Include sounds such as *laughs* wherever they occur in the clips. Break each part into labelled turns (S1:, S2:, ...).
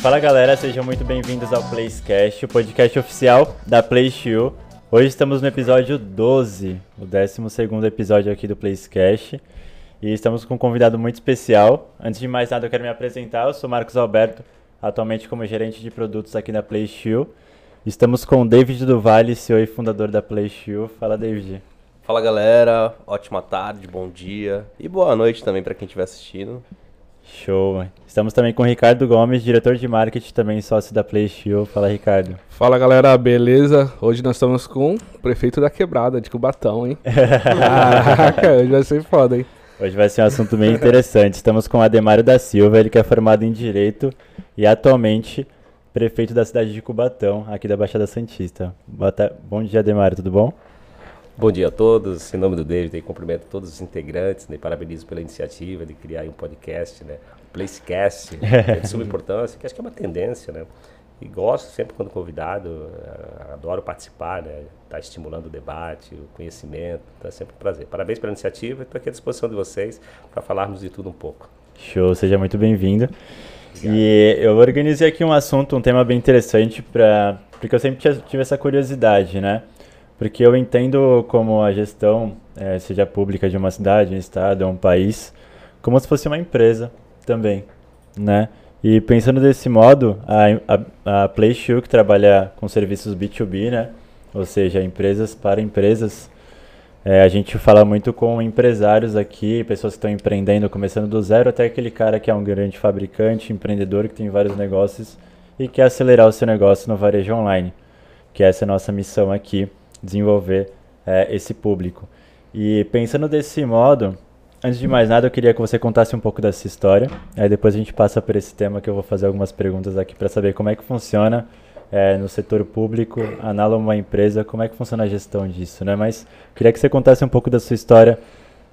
S1: Fala galera, sejam muito bem-vindos ao Placecast, o podcast oficial da PlayShield. Hoje estamos no episódio 12, o 12 episódio aqui do Placecast. E estamos com um convidado muito especial. Antes de mais nada, eu quero me apresentar. Eu sou Marcos Alberto, atualmente como gerente de produtos aqui da PlayShield. Estamos com o David Duvalle, CEO e fundador da PlayShield. Fala, David.
S2: Fala galera, ótima tarde, bom dia e boa noite também para quem estiver assistindo.
S1: Show. Estamos também com o Ricardo Gomes, diretor de marketing, também sócio da PlayShield. Fala, Ricardo.
S3: Fala, galera, beleza? Hoje nós estamos com o prefeito da quebrada, de Cubatão, hein? *laughs* Caraca, hoje vai ser foda, hein?
S1: Hoje vai ser um assunto bem interessante. Estamos com o Ademário da Silva, ele que é formado em Direito e atualmente prefeito da cidade de Cubatão, aqui da Baixada Santista. Bom dia, Ademário, tudo bom?
S2: Bom dia a todos. Em nome do David, cumprimento todos os integrantes, né? parabenizo pela iniciativa de criar um podcast, né? Placecast, *laughs* é de suma importância, que acho que é uma tendência, né? E gosto sempre quando convidado, eh, adoro participar, né? Tá estimulando o debate, o conhecimento, tá sempre um prazer. Parabéns pela iniciativa e estou aqui à disposição de vocês para falarmos de tudo um pouco.
S1: Show, seja muito bem-vindo. E eu organizei aqui um assunto, um tema bem interessante, pra, porque eu sempre tive essa curiosidade, né? Porque eu entendo como a gestão, é, seja pública de uma cidade, um estado, um país, como se fosse uma empresa também, né? E pensando desse modo, a, a, a PlayShield, que trabalha com serviços B2B, né? Ou seja, empresas para empresas, é, a gente fala muito com empresários aqui, pessoas que estão empreendendo, começando do zero, até aquele cara que é um grande fabricante, empreendedor, que tem vários negócios e quer acelerar o seu negócio no varejo online, que essa é a nossa missão aqui desenvolver é, esse público. E pensando desse modo, antes de mais nada, eu queria que você contasse um pouco dessa história. Aí depois a gente passa por esse tema que eu vou fazer algumas perguntas aqui para saber como é que funciona é, no setor público, análogo uma empresa, como é que funciona a gestão disso, né? Mas queria que você contasse um pouco da sua história.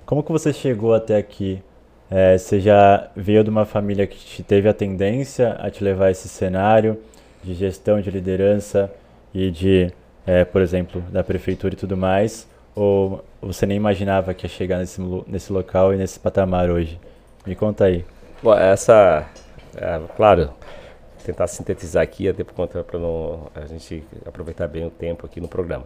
S1: Como que você chegou até aqui? É, você já veio de uma família que te teve a tendência a te levar a esse cenário de gestão, de liderança e de é, por exemplo, da prefeitura e tudo mais? Ou você nem imaginava que ia chegar nesse, nesse local e nesse patamar hoje? Me conta aí.
S2: Bom, essa, é, claro, tentar sintetizar aqui, até por conta para a gente aproveitar bem o tempo aqui no programa.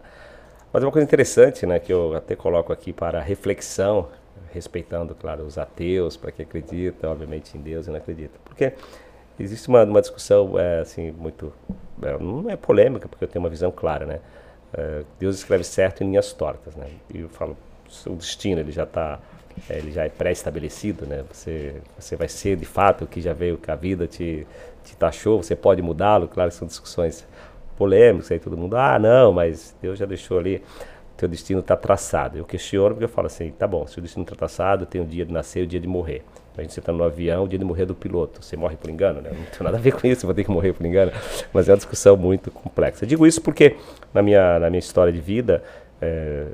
S2: Mas uma coisa interessante, né, que eu até coloco aqui para reflexão, respeitando, claro, os ateus, para quem acredita, obviamente, em Deus e não acredita. Porque existe uma, uma discussão, é, assim, muito é, não é polêmica, porque eu tenho uma visão clara, né? É, Deus escreve certo em linhas tortas, né? E eu falo, o destino ele já está, é, ele já é pré-estabelecido, né? Você, você vai ser de fato o que já veio, que a vida te, te taxou. Você pode mudá-lo, claro, que são discussões polêmicas aí todo mundo, ah, não, mas Deus já deixou ali teu destino está traçado. Eu questiono porque eu falo assim, tá bom, se o destino está traçado, tem o dia de nascer e o dia de morrer. A gente está no avião, o dia de morrer do piloto. Você morre por engano, né? Não tem nada a ver com isso, vou ter que morrer por engano. Mas é uma discussão muito complexa. Eu digo isso porque na minha, na minha história de vida, é,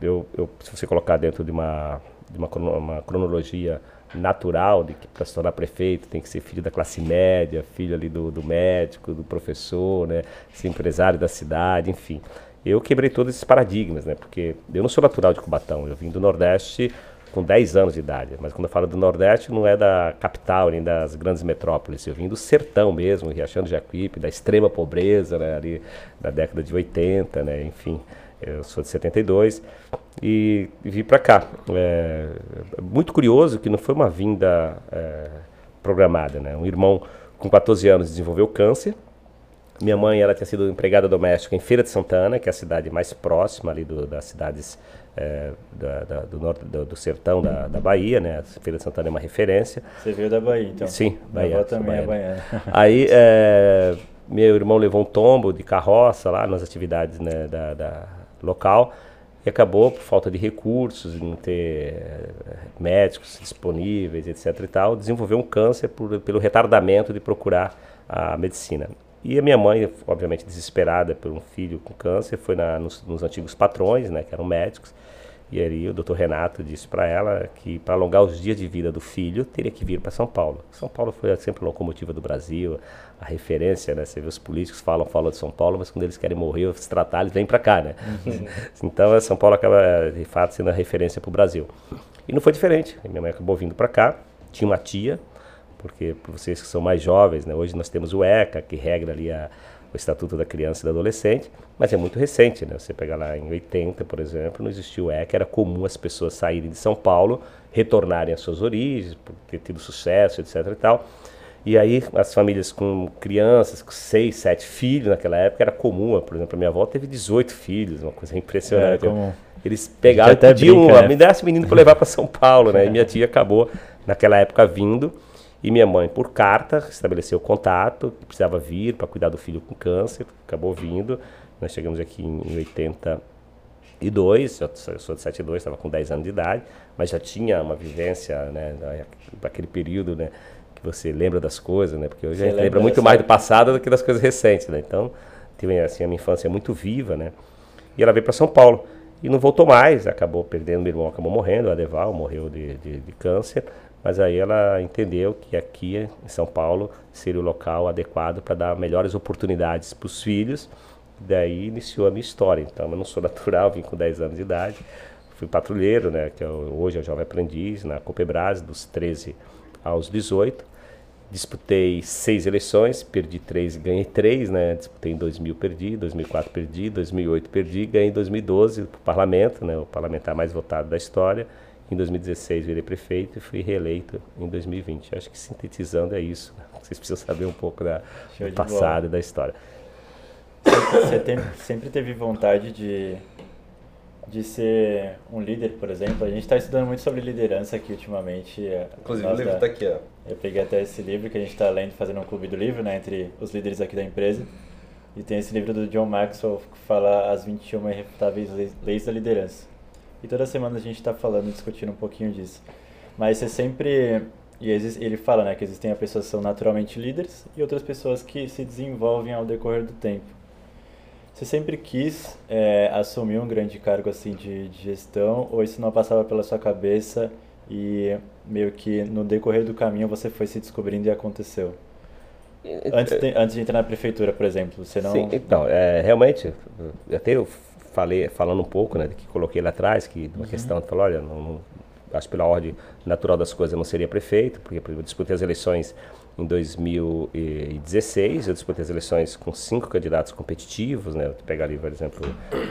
S2: eu, eu, se você colocar dentro de uma, de uma, uma cronologia natural de que para se tornar prefeito tem que ser filho da classe média, filho ali do, do médico, do professor, né? Ser empresário da cidade, enfim eu quebrei todos esses paradigmas, né? Porque eu não sou natural de Cubatão, eu vim do Nordeste com 10 anos de idade. Mas quando eu falo do Nordeste, não é da capital nem das grandes metrópoles. Eu vim do sertão mesmo, Riachão do Jacuípe, da extrema pobreza, né? Ali da década de 80, né? Enfim, eu sou de 72 e vim para cá. É, muito curioso que não foi uma vinda é, programada, né? Um irmão com 14 anos desenvolveu câncer minha mãe ela tinha sido empregada doméstica em Feira de Santana, que é a cidade mais próxima ali do, das cidades é, da, da, do norte do, do sertão da, da, Bahia, né? Feira de Santana é uma referência.
S1: Você veio da Bahia, então?
S2: Sim,
S1: Bahia. Minha também é baiana. *laughs*
S2: Aí é, meu irmão levou um tombo de carroça lá nas atividades né, da, da local e acabou por falta de recursos, não ter é, médicos disponíveis, etc. e tal, desenvolveu um câncer por, pelo retardamento de procurar a medicina. E a minha mãe, obviamente desesperada por um filho com câncer, foi na, nos, nos, antigos patrões, né, que eram médicos. E aí o doutor Renato disse para ela que para alongar os dias de vida do filho, teria que vir para São Paulo. São Paulo foi sempre a locomotiva do Brasil, a referência, né? Você vê os políticos falam, falam de São Paulo, mas quando eles querem morrer ou se tratar, eles vêm para cá, né? Uhum. *laughs* então São Paulo acaba, de fato, sendo a referência para o Brasil. E não foi diferente. Minha mãe acabou vindo para cá, tinha uma tia, porque para vocês que são mais jovens, né, hoje nós temos o ECA, que regra ali a, o Estatuto da Criança e do Adolescente, mas é muito recente, né? Você pegar lá em 80, por exemplo, não existia o ECA, era comum as pessoas saírem de São Paulo, retornarem às suas origens, por ter tido sucesso, etc e tal. E aí as famílias com crianças, com seis, sete filhos naquela época, era comum. Por exemplo, a minha avó teve 18 filhos, uma coisa impressionante. É, Eles pegaram e pediam, brinca, né? me dá esse menino para levar para São Paulo, né? E minha *laughs* tia acabou, naquela época, vindo. E minha mãe, por carta, estabeleceu contato, precisava vir para cuidar do filho com câncer, acabou vindo. Nós chegamos aqui em, em 82, eu sou de 72, estava com 10 anos de idade, mas já tinha uma vivência, né, daquele período, né, que você lembra das coisas, né, porque hoje você a gente lembra, muito mais do passado do que das coisas recentes, né, então tive assim, a minha infância muito viva, né, e ela veio para São Paulo. E não voltou mais, acabou perdendo, meu irmão acabou morrendo, o Adeval morreu de, de, de câncer, mas aí ela entendeu que aqui em São Paulo seria o local adequado para dar melhores oportunidades para os filhos. Daí iniciou a minha história. Então eu não sou *laughs* natural, vim com 10 anos de idade. Fui patrulheiro, né, que eu, é hoje é jovem aprendiz na Copebras, dos 13 aos 18. Disputei seis eleições, perdi três e ganhei três, né? Disputei em 2000, perdi, 2004 perdi, 2008 perdi, ganhei em 2012 para o parlamento, né? O parlamentar mais votado da história. Em 2016 virei prefeito e fui reeleito em 2020. Acho que sintetizando é isso. *laughs* Vocês precisam saber um pouco da, do passado e da história.
S1: Você tem, sempre teve vontade de, de ser um líder, por exemplo? A gente está estudando muito sobre liderança aqui ultimamente.
S4: É, Inclusive o livro está aqui, ó.
S1: Eu peguei até esse livro que a gente está lendo, fazendo um clube do livro, né, entre os líderes aqui da empresa. E tem esse livro do John Maxwell que fala as 21 irrefutáveis leis da liderança. E toda semana a gente está falando, discutindo um pouquinho disso. Mas você sempre. E ele fala né, que existem pessoas que são naturalmente líderes e outras pessoas que se desenvolvem ao decorrer do tempo. Você sempre quis é, assumir um grande cargo assim de, de gestão ou isso não passava pela sua cabeça e meio que no decorrer do caminho você foi se descobrindo e aconteceu? Antes de, antes de entrar na prefeitura, por exemplo, você não...
S2: Sim, então, é, realmente, eu falei, falando um pouco, né, que coloquei lá atrás, que uma uhum. questão, falou, olha, não, não, acho pela ordem natural das coisas eu não seria prefeito, porque eu disputei as eleições em 2016, eu disputei as eleições com cinco candidatos competitivos, né, pegar ali, por exemplo,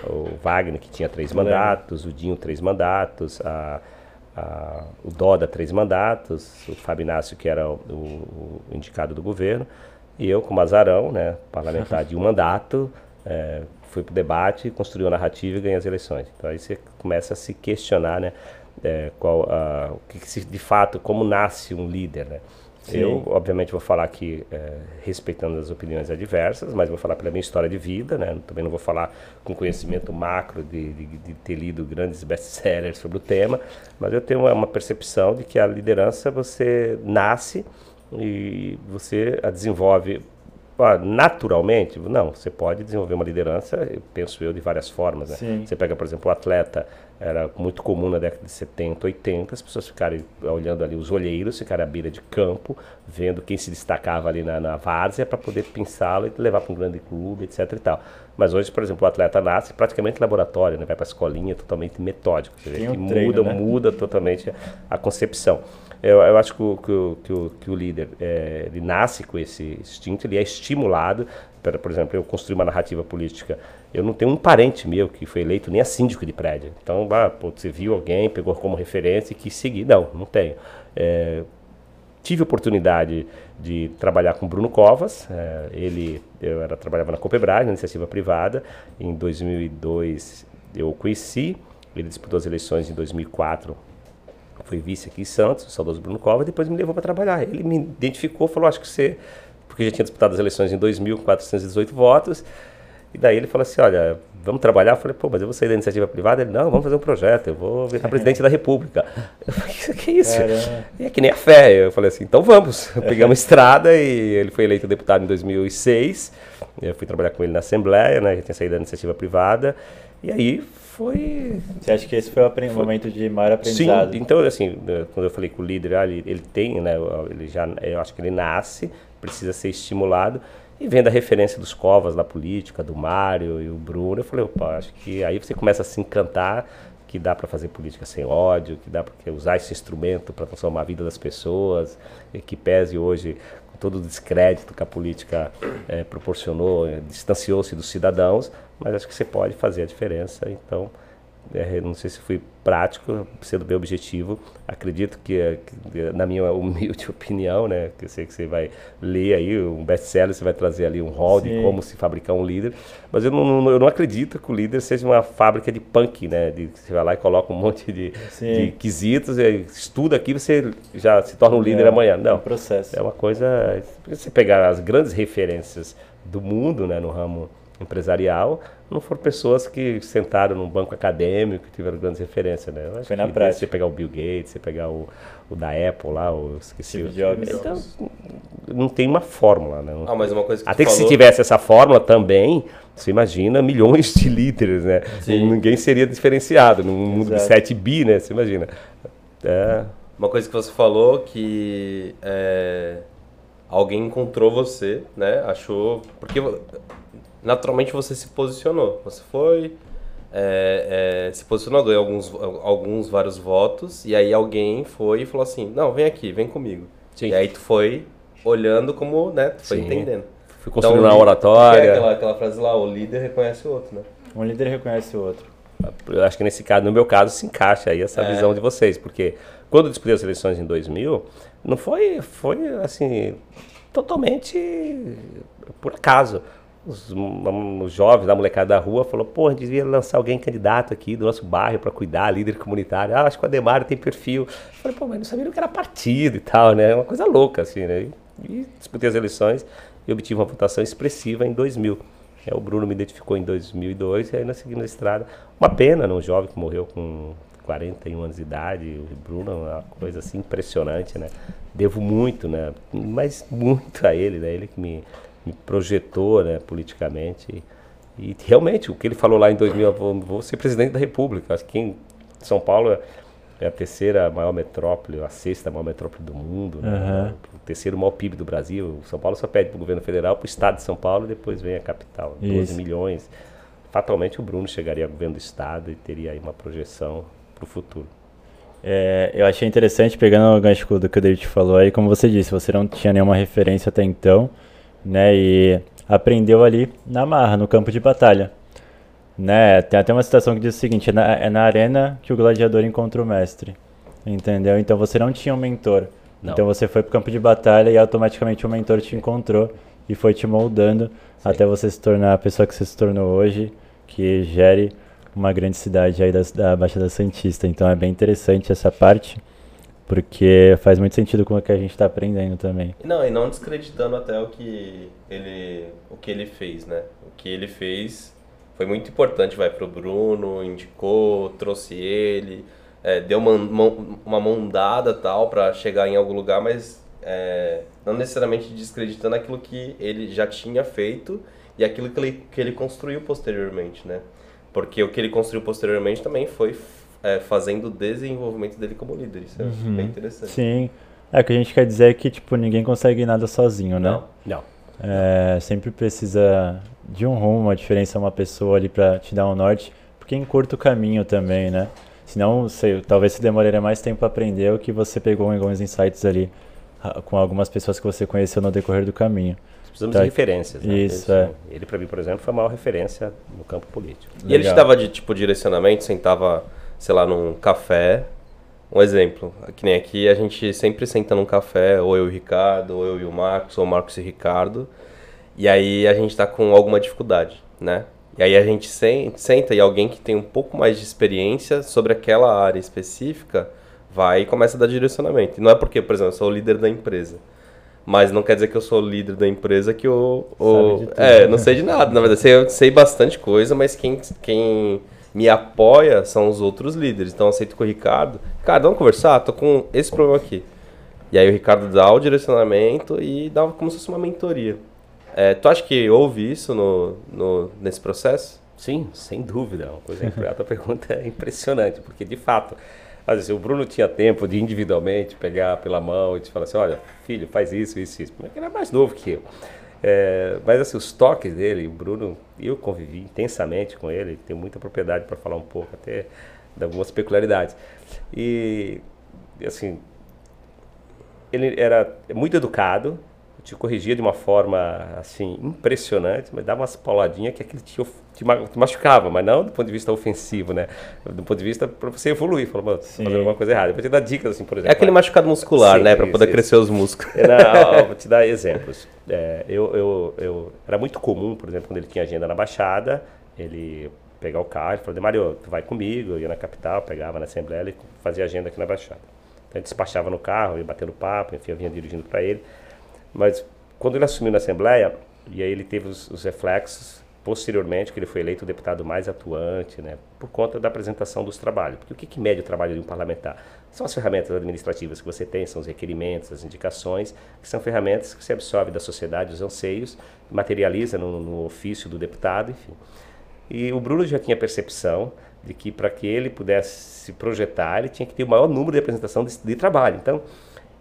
S2: o Wagner, que tinha três mandatos, o Dinho, três mandatos, a, a, o Doda, três mandatos, o Fábio Inácio, que era o, o, o indicado do governo, e eu, como azarão, né, parlamentar de um *laughs* mandato, é, foi para o debate, construiu a narrativa e ganhou as eleições. Então aí você começa a se questionar, né, é, qual, o que, que se, de fato, como nasce um líder, né? Sim. Eu, obviamente, vou falar aqui é, respeitando as opiniões adversas, mas vou falar pela minha história de vida, né? Também não vou falar com conhecimento macro de, de, de ter lido grandes best-sellers sobre o tema, mas eu tenho uma, uma, percepção de que a liderança você nasce e você a desenvolve naturalmente, não, você pode desenvolver uma liderança, penso eu, de várias formas. Né? Você pega, por exemplo, o atleta, era muito comum na década de 70, 80, as pessoas ficarem olhando ali os olheiros, ficarem à beira de campo, vendo quem se destacava ali na, na várzea para poder pensá-lo e levar para um grande clube, etc e tal. Mas hoje, por exemplo, o atleta nasce praticamente laboratório, né? vai para a escolinha totalmente metódico. Você vê que treino, muda, né? muda totalmente a concepção. Eu, eu acho que o, que o, que o, que o líder é, ele nasce com esse instinto, ele é estimulado. Por, por exemplo, eu construí uma narrativa política. Eu não tenho um parente meu que foi eleito nem a síndico de prédio. Então, ah, pô, você viu alguém, pegou como referência e quis seguir. Não, não tenho. É, tive oportunidade de trabalhar com Bruno Covas. É, ele, eu era, trabalhava na Copebras, na iniciativa privada. Em 2002 eu o conheci. Ele disputou as eleições em 2004 foi vice aqui em Santos, o saudoso Bruno Cova, depois me levou para trabalhar. Ele me identificou, falou, acho que você, porque já tinha disputado as eleições em 2.418 votos, e daí ele falou assim, olha, vamos trabalhar? Eu falei, pô, mas eu vou sair da iniciativa privada? Ele, não, vamos fazer um projeto, eu vou virar presidente da república. *laughs* Eu falei, que é isso? E é que nem a fé. Eu falei assim, então vamos. *laughs* Eu peguei uma estrada e ele foi eleito deputado em 2006, eu fui trabalhar com ele na Assembleia, né, já tinha saído da iniciativa privada, e aí foi.
S1: Você acha que esse foi o foi... momento de maior aprendizado?
S2: Sim, então, assim, né, quando eu falei com o líder, ah, ele, ele tem, né, ele já, eu acho que ele nasce, precisa ser estimulado. E vendo a referência dos Covas na política, do Mário e o Bruno, eu falei, opa, acho que aí você começa a se encantar que dá para fazer política sem ódio, que dá para usar esse instrumento para transformar a vida das pessoas, que pese hoje todo o descrédito que a política é, proporcionou, é, distanciou-se dos cidadãos, mas acho que você pode fazer a diferença. Então, é, não sei se fui prático, sendo bem objetivo. Acredito que, que, na minha humilde *laughs* opinião, né, que eu sei que você vai ler aí um best-seller, você vai trazer ali um rol de como se fabricar um líder, mas eu não, eu não acredito que o líder seja uma fábrica de punk, né, de você vai lá e coloca um monte de, de quesitos, estuda aqui você já se torna um líder
S1: é,
S2: amanhã. Não, é
S1: um processo.
S2: É uma coisa, você pegar as grandes referências do mundo, né, no ramo empresarial, não foram pessoas que sentaram num banco acadêmico, que tiveram grandes referências, né?
S1: Foi na prática.
S2: Você pegar o Bill Gates, você pegar o, o da Apple lá, o esqueci
S1: Steve Jobs.
S2: Então, não tem uma fórmula, né?
S4: Ah, mas uma coisa que
S2: Até que
S4: falou...
S2: se tivesse essa fórmula também, você imagina milhões de líderes, né?
S4: Sim.
S2: Ninguém seria diferenciado num mundo de
S1: Exato.
S2: 7 bi, né? Você imagina. É,
S4: Uma coisa que você falou que é, alguém encontrou você, né? Achou. Porque naturalmente você se posicionou. Você foi. é, é, se posicionou, ganhou alguns, alguns vários votos, e aí alguém foi e falou assim: Não, vem aqui, vem comigo.
S2: Sim.
S4: E aí tu foi olhando como, né? Tu foi
S2: Sim.
S4: entendendo.
S2: fui construindo
S4: Então,
S2: uma
S4: que é
S2: oratória.
S4: aquela, aquela frase lá: o líder reconhece o outro, né?
S1: Um líder reconhece o outro.
S2: Eu acho que nesse caso, no meu caso, se encaixa aí essa
S4: É.
S2: visão de vocês, porque quando eu disputei as eleições em 2000, não foi, foi assim, totalmente por acaso. Os, os jovens da molecada da rua falou, pô, a gente devia lançar alguém candidato aqui do nosso bairro para cuidar, líder comunitário. Ah, acho que o Ademar tem perfil. Eu falei, pô, mas não sabia que era partido e tal, né? Uma coisa louca, assim, né? E disputei as eleições e obtive uma votação expressiva em 2000. É, o Bruno me identificou em 2002 e aí nós seguimos a estrada. Uma pena, né? um jovem que morreu com 41 anos de idade. O Bruno é uma coisa assim impressionante, né? Devo muito, né? Mas muito a ele, né? Ele que me, me projetou, né? Politicamente. E, e realmente, o que ele falou lá em 2000, eu vou, vou ser presidente da República. Acho que em São Paulo é- é a terceira maior metrópole, a sexta maior metrópole do mundo, né?
S1: Aham.
S2: o terceiro maior PIB do Brasil. São Paulo só pede para o governo federal, para o estado de São Paulo e depois vem a capital. 12
S1: Isso.
S2: milhões. Fatalmente o Bruno chegaria ao governo do estado e teria aí uma projeção para o futuro.
S1: É, eu achei interessante, pegando o gancho do que o David falou aí, como você disse, você não tinha nenhuma referência até então, né? E aprendeu ali na marra, no campo de batalha. Né? Tem até uma citação que diz o seguinte, é na, é na arena que o gladiador encontra o mestre. Entendeu? Então você não tinha um mentor.
S2: Não.
S1: Então você foi pro campo de batalha e automaticamente o mentor te encontrou e foi te moldando até você se tornar a pessoa que você se tornou hoje, que gere uma grande cidade aí das- da, Baixada Santista. Então é bem interessante essa parte, porque faz muito sentido com o que a gente está aprendendo também.
S4: Não, e não descreditando até o que ele, o que ele fez, né? O que ele fez foi muito importante, vai pro Bruno, indicou, trouxe ele, é, deu uma, mão- uma mão dada tal para chegar em algum lugar, mas é, não necessariamente descreditando aquilo que ele já tinha feito e aquilo que ele, que ele construiu posteriormente, né? Porque o que ele construiu posteriormente também foi é, fazendo o desenvolvimento dele como líder. Isso é bem interessante.
S1: Sim. É, o que a gente quer dizer é que, tipo, ninguém consegue nada sozinho, né?
S4: Não.
S2: Não.
S1: É, sempre precisa de um rumo, uma diferença, uma pessoa ali pra te dar um norte, porque encurta o caminho também, né? Senão, sei, talvez você demoraria mais tempo pra aprender o que você pegou em alguns insights ali com algumas pessoas que você conheceu no decorrer do caminho.
S2: Precisamos
S1: Tá.
S2: de referências. né?
S1: Isso, é.
S2: Ele, para mim, por exemplo, foi a maior referência no campo político.
S4: E ele te
S1: Legal.
S4: dava de tipo direcionamento, sentava, sei lá, num café. Um exemplo, que nem aqui a gente sempre senta num café, ou eu e o Ricardo, ou eu e o Marcos, ou o Marcos e o Ricardo. E aí a gente tá com alguma dificuldade, né? E aí a gente sen- senta e alguém que tem um pouco mais de experiência sobre aquela área específica vai e começa a dar direcionamento. E não é porque, por exemplo, eu sou o líder da empresa. Mas não quer dizer que eu sou o líder da empresa que eu.
S1: tudo.
S4: é, não sei de nada. Na verdade, sei, eu sei bastante coisa, mas quem, quem me apoia são os outros líderes. Então eu aceito com o Ricardo. Ricardo, vamos conversar? Tô com esse problema aqui. E aí o Ricardo dá o direcionamento e dá como se fosse uma mentoria. É, tu acha que houve isso no, no, nesse processo?
S2: Sim, sem dúvida. Uma coisa, a *laughs* pergunta é impressionante, porque de fato, às vezes, o Bruno tinha tempo de individualmente pegar pela mão e te falar assim: olha, filho, faz isso, isso, isso. Porque ele era mais novo que eu. É, mas assim, os toques dele, o Bruno, eu convivi intensamente com ele, tenho muita propriedade para falar um pouco, até de algumas peculiaridades. E, assim, ele era muito educado, te corrigia de uma forma assim impressionante, mas dava umas pauladinhas que aquele te, te, te, machucava, mas não do ponto de vista ofensivo, né? Do ponto de vista para você evoluir, falou, fazendo alguma coisa errada. Eu vou te dar dicas assim, por exemplo.
S4: É aquele machucado muscular, sim, né, para poder isso. crescer os músculos. *laughs*
S2: Não, *laughs* vou te dar exemplos. É, eu, eu, eu era muito comum, por exemplo, quando ele tinha agenda na Baixada, ele pegar o carro, ele falou, Mario, tu vai comigo, eu ia na capital, pegava na Assembleia e fazia agenda aqui na Baixada. Então a gente despachava no carro, ia batendo papo, enfim, eu vinha dirigindo para ele. Mas quando ele assumiu na Assembleia, e aí ele teve os, os, reflexos posteriormente, que ele foi eleito o deputado mais atuante, né, por conta da apresentação dos trabalhos. Porque o que, que mede o trabalho de um parlamentar? São as ferramentas administrativas que você tem, são os requerimentos, as indicações, que são ferramentas que você absorve da sociedade, os anseios, materializa no, no ofício do deputado, enfim. E o Bruno já tinha percepção de que para que ele pudesse se projetar, ele tinha que ter o maior número de apresentação de, de trabalho. Então,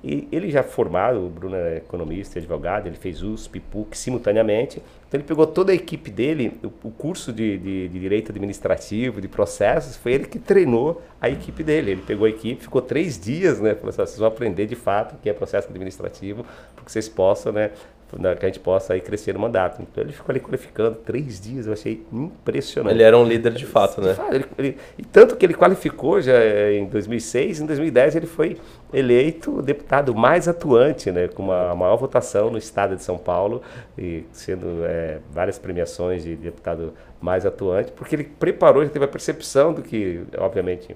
S2: e ele já formado, o Bruno é economista advogado, ele fez USP, PUC simultaneamente. Então ele pegou toda a equipe dele, o, o curso de, de, de, direito administrativo, de processos, foi ele que treinou a equipe dele. Ele pegou a equipe, ficou três dias, né? Falou assim, vocês vão aprender de fato o que é processo administrativo, para que vocês possam, né? Que a gente possa aí crescer no mandato. Então ele ficou ali qualificando três dias, eu achei impressionante.
S4: Ele era um líder de fato, né? De fato,
S2: ele, ele, e tanto que ele qualificou já eh, em 2006, em 2010 ele foi eleito o deputado mais atuante, né, com uma maior votação no estado de São Paulo e sendo é, várias premiações de deputado mais atuante, porque ele preparou, já teve a percepção do que, obviamente,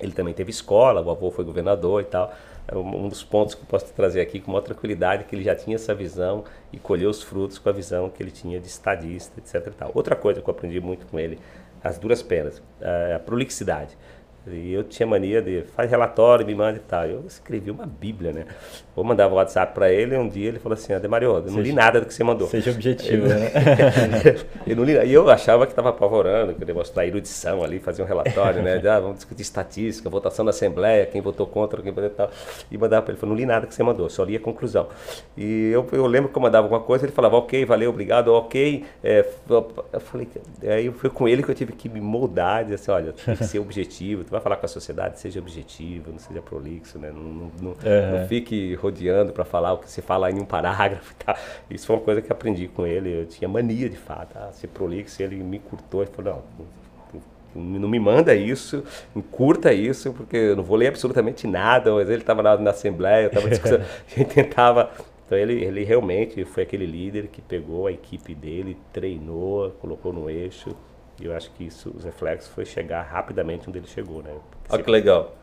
S2: ele também teve escola, o avô foi governador e tal um dos pontos que eu posso trazer aqui com maior tranquilidade, que ele já tinha essa visão e colheu os frutos com a visão que ele tinha de estadista, etc. Outra coisa que eu aprendi muito com ele, as duras penas, a prolixidade. E eu tinha mania de faz relatório, me manda e tal. Eu escrevi uma bíblia, né? Vou mandar um WhatsApp para ele, um dia ele falou assim, Ademario, eu não seja, li nada do que você mandou.
S1: Seja objetivo, né? *laughs*
S2: eu não li, e eu achava que estava apavorando, que eu ia mostrar erudição ali, fazer um relatório, né? De, ah, vamos discutir estatística, votação da Assembleia, quem votou contra, quem votou tal. E mandava para ele, falou, não li nada que você mandou, só li a conclusão. E eu, eu lembro que eu mandava alguma coisa, ele falava, ok, valeu, obrigado, ok. É, eu falei, aí foi com ele que eu tive que me moldar, dizer assim, olha, tem que ser objetivo, vai falar com a sociedade, seja objetivo, não seja prolixo, né? Não, não, não, uhum. não fique rodeando para falar o que se fala em um parágrafo tal. Isso foi uma coisa que aprendi com ele. Eu tinha mania de fato, ah, ser prolixo. Ele me curtou e falou: não, não me manda isso, curta isso, porque eu não vou ler absolutamente nada. Mas ele estava na, na Assembleia, eu discutindo, *laughs* *laughs* a gente tentava. Então ele, ele realmente foi aquele líder que pegou a equipe dele, treinou, colocou no eixo e eu acho que isso, os reflexos foi chegar rapidamente onde ele chegou, né?
S4: Olha que legal.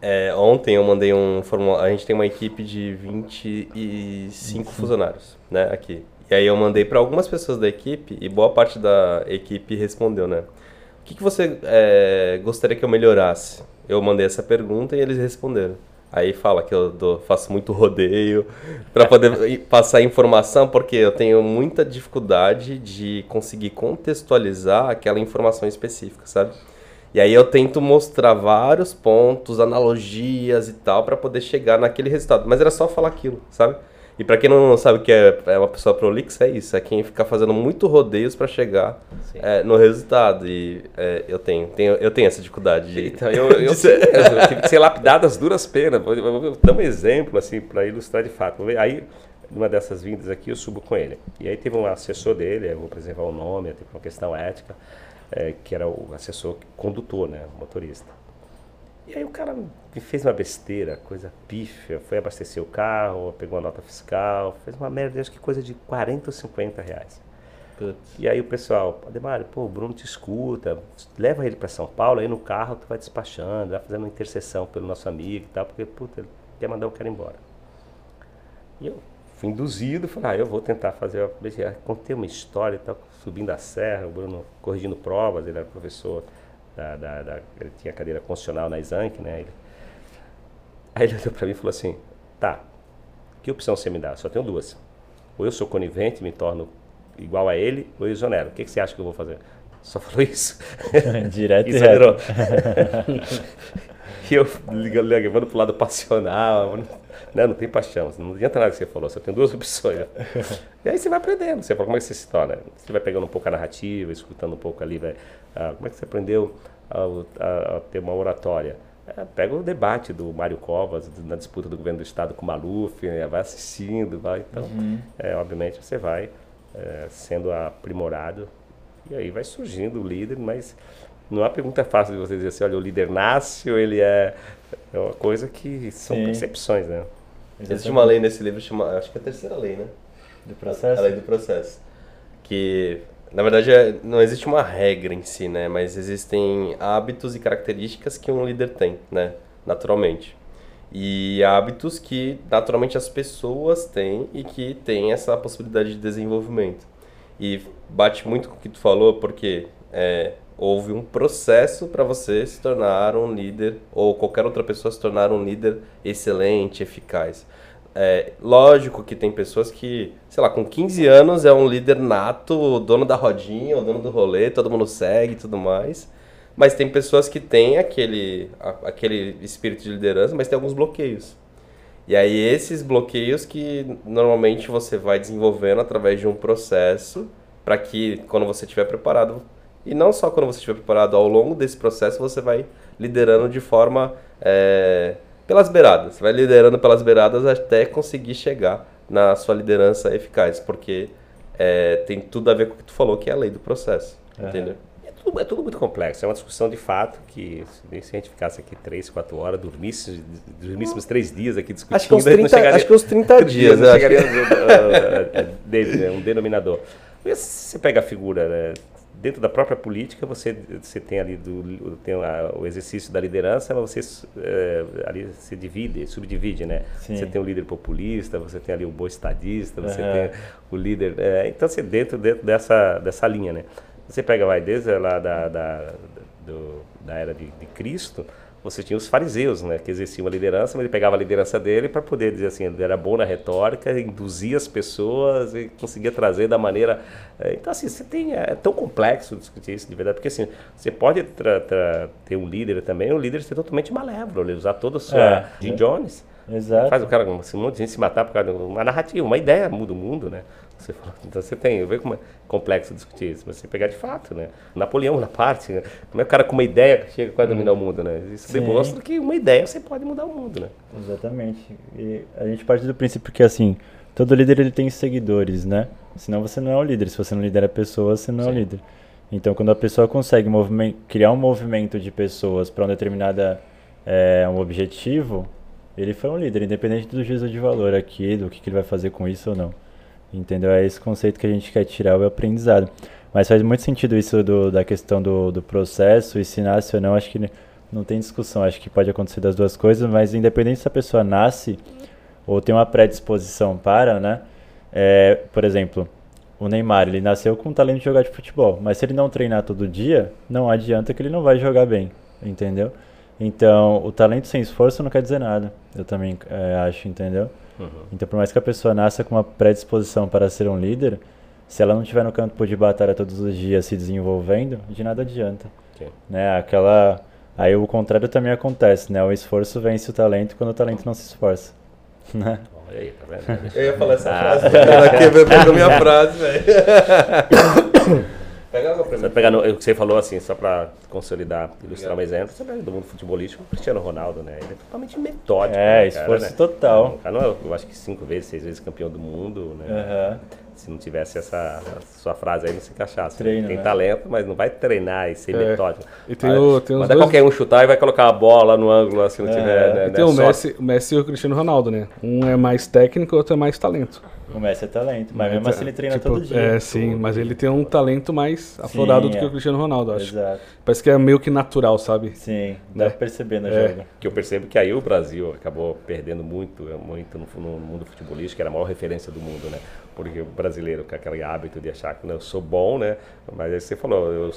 S4: É, ontem eu mandei um formulário. A gente tem uma equipe de 25 uhum. funcionários, né, aqui. E aí eu mandei para algumas pessoas da equipe e boa parte da equipe respondeu, né? O que, que você é, gostaria que eu melhorasse? Eu mandei essa pergunta e eles responderam. Aí fala que eu dou, faço muito rodeio para poder *laughs* passar informação, porque eu tenho muita dificuldade de conseguir contextualizar aquela informação específica, sabe? E aí eu tento mostrar vários pontos, analogias e tal para poder chegar naquele resultado. Mas era só falar aquilo, sabe? E para quem não sabe o que é, é uma pessoa prolixa, é isso. É quem fica fazendo muito rodeios para chegar é, no resultado. E é, eu tenho, tenho, eu tenho essa dificuldade. De,
S2: então, eu, eu, *laughs* eu, *laughs* eu tive que ser lapidado as duras penas. Vou, vou dar um exemplo assim para ilustrar de fato. Aí, numa dessas vindas aqui, eu subo com ele. E aí teve um assessor dele, eu vou preservar o nome, por uma questão ética, é, que era o assessor condutor, né, o motorista. E aí o cara me fez uma besteira, coisa pífia, foi abastecer o carro, pegou uma nota fiscal, fez uma merda, acho que coisa de 40 ou 50 reais. Putz. E aí o pessoal, Ademar, pô, o Bruno te escuta, leva ele para São Paulo, aí no carro tu vai despachando, vai fazendo uma intercessão pelo nosso amigo e tal, porque, puta, ele quer mandar o cara embora. E eu fui induzido, falei, ah, eu vou tentar fazer, contei uma história e tal, subindo a serra, o Bruno corrigindo provas, ele era professor da, da, da, ele tinha cadeira constitucional na Exanc, né? Ele, aí ele olhou para mim e falou assim: tá, que opção você me dá? Só tenho duas. Ou eu sou conivente, me torno igual a ele, ou eu exonero. O que, que você acha que eu vou fazer? Só falou isso. *laughs*
S1: Direto e *laughs* reto. *laughs*
S2: E eu levando pro lado passional, né? não tem paixão, não adianta nada que você falou, você tem duas *laughs* opções. e aí você vai aprendendo, você fala, como é que você se torna? Você vai pegando um pouco a narrativa, escutando um pouco ali, vai, ah, como é que você aprendeu a, a, a ter uma oratória? É, pega o debate do Mário Covas na disputa do governo do estado com o Maluf, né? vai assistindo, vai. Então, uhum. é, obviamente, você vai é, sendo aprimorado e aí vai surgindo o líder, mas não é uma pergunta fácil de você dizer assim, olha, o líder nasce ou ele é. É uma coisa que são Sim. percepções, né?
S4: Existe uma lei nesse livro, chama, acho que é a terceira lei, né?
S1: Do processo?
S4: A lei do processo. Que, na verdade, é, não existe uma regra em si, né? Mas existem hábitos e características que um líder tem, né? Naturalmente. E hábitos que, naturalmente, as pessoas têm e que têm essa possibilidade de desenvolvimento. E bate muito com o que tu falou, porque é, houve um processo para você se tornar um líder ou qualquer outra pessoa se tornar um líder excelente, eficaz. É, lógico que tem pessoas que, sei lá, com 15 anos é um líder nato, dono da rodinha, o dono do rolê, todo mundo segue e tudo mais. Mas tem pessoas que têm aquele, aquele espírito de liderança, mas tem alguns bloqueios. E aí esses bloqueios que normalmente você vai desenvolvendo através de um processo para que quando você estiver preparado e não só quando você estiver preparado, ao longo desse processo você vai liderando de forma é, pelas beiradas. Você vai liderando pelas beiradas até conseguir chegar na sua liderança eficaz, porque é, tem tudo a ver com o que tu falou, que é a lei do processo. Uhum. Entendeu?
S2: É tudo, é tudo, muito complexo. É uma discussão de fato que se a gente ficasse aqui três, quatro horas, dormisse, dormíssemos três dias aqui discutindo,
S4: acho que uns 30,
S2: chegaria,
S4: acho que uns 30 dias.
S2: Não chegaria que... um denominador. Você pega a figura né, dentro da própria política você, você tem ali do, tem a, o exercício da liderança, mas você é, ali se divide, subdivide, né? Sim. Você tem o líder populista, você tem ali o bom estadista, você uhum. tem o líder... É, então, você dentro, dentro dessa, dessa linha, né? Você pega, vai, desde lá da, da, do, da era de, de Cristo você tinha os fariseus, né, que exerciam a liderança, mas ele pegava a liderança dele para poder dizer assim, ele era bom na retórica, induzia as pessoas e conseguia trazer da maneira. Eh, então, assim, você tem. É tão complexo discutir isso de verdade, porque assim, você pode ter um líder também, um líder ser totalmente malévolo, ele usar toda a sua. É. Jim Jones.
S1: Exato.
S2: Faz o cara, um monte de gente se matar por causa de uma narrativa, uma ideia muda o mundo, né? Você falou, então você tem, vê como é complexo discutir isso, mas você pegar de fato, né? Napoleão na parte, né? como é o cara com uma ideia chega quase a dominar o mundo, né? Isso Sim. demonstra que uma ideia você pode mudar o mundo, né?
S1: Exatamente. E a gente parte do princípio que assim, todo líder ele tem seguidores, né? Senão você não é o líder, se você não lidera pessoas, você não Sim. é o líder. Então, quando a pessoa consegue criar um movimento de pessoas para um determinado é, um objetivo, ele foi um líder, independente do juízo de valor aqui, do que, que ele vai fazer com isso ou não. Entendeu? É esse conceito que a gente quer tirar o aprendizado. Mas faz muito sentido isso do, da questão do, do processo, e se nasce ou não, acho que não tem discussão. Acho que pode acontecer das duas coisas, mas independente se a pessoa nasce ou tem uma predisposição para, né? É, por exemplo, o Neymar, ele nasceu com o talento de jogar de futebol, mas se ele não treinar todo dia, não adianta que ele não vai jogar bem, entendeu? Então, o talento sem esforço não quer dizer nada, eu também é, acho, entendeu? Uhum. Então, por mais que a pessoa nasça com uma predisposição para ser um líder, se ela não estiver no campo de batalha todos os dias se desenvolvendo, de nada adianta. Sim. Né? Aquela... Aí o contrário também acontece, né? O esforço vence o talento quando o talento não se esforça. *laughs* Né?
S4: Aí, tá vendo? Eu ia falar essa ah. frase, ela quebrou minha frase, velho. *coughs*
S2: Pega água pra mim. Você pegar no, o que você falou assim, só para consolidar, ilustrar um exemplo, você pega do mundo futebolístico, o Cristiano Ronaldo, né? Ele é totalmente metódico.
S1: É, né, esforço né? total.
S2: O cara não é, eu acho que cinco vezes, seis vezes campeão do mundo, né? Uhum. Se não tivesse essa sua frase aí, não se encaixasse. Né? Treino, tem né? talento, mas não vai treinar e ser é. metódico. E tem o, tem Manda dois... qualquer um chutar e vai colocar a bola no ângulo, se não é. tiver. Né,
S3: e tem né? o Messi, o Messi e o Cristiano Ronaldo, né? Um é mais técnico, o outro é mais talento.
S1: O Messi é talento, mas mesmo assim ele treina tipo, todo dia.
S3: É, sim, mas ele tem um talento mais aflorado sim, do que o Cristiano Ronaldo, acho. Exato. Parece que é meio que natural, sabe?
S1: Sim, dá né? pra perceber no é. jogo.
S2: Que eu percebo que aí o Brasil acabou perdendo muito, muito no, no mundo futebolístico, que era a maior referência do mundo, né? porque o brasileiro com aquele hábito de achar que né, eu sou bom, né? Mas aí você falou, eu,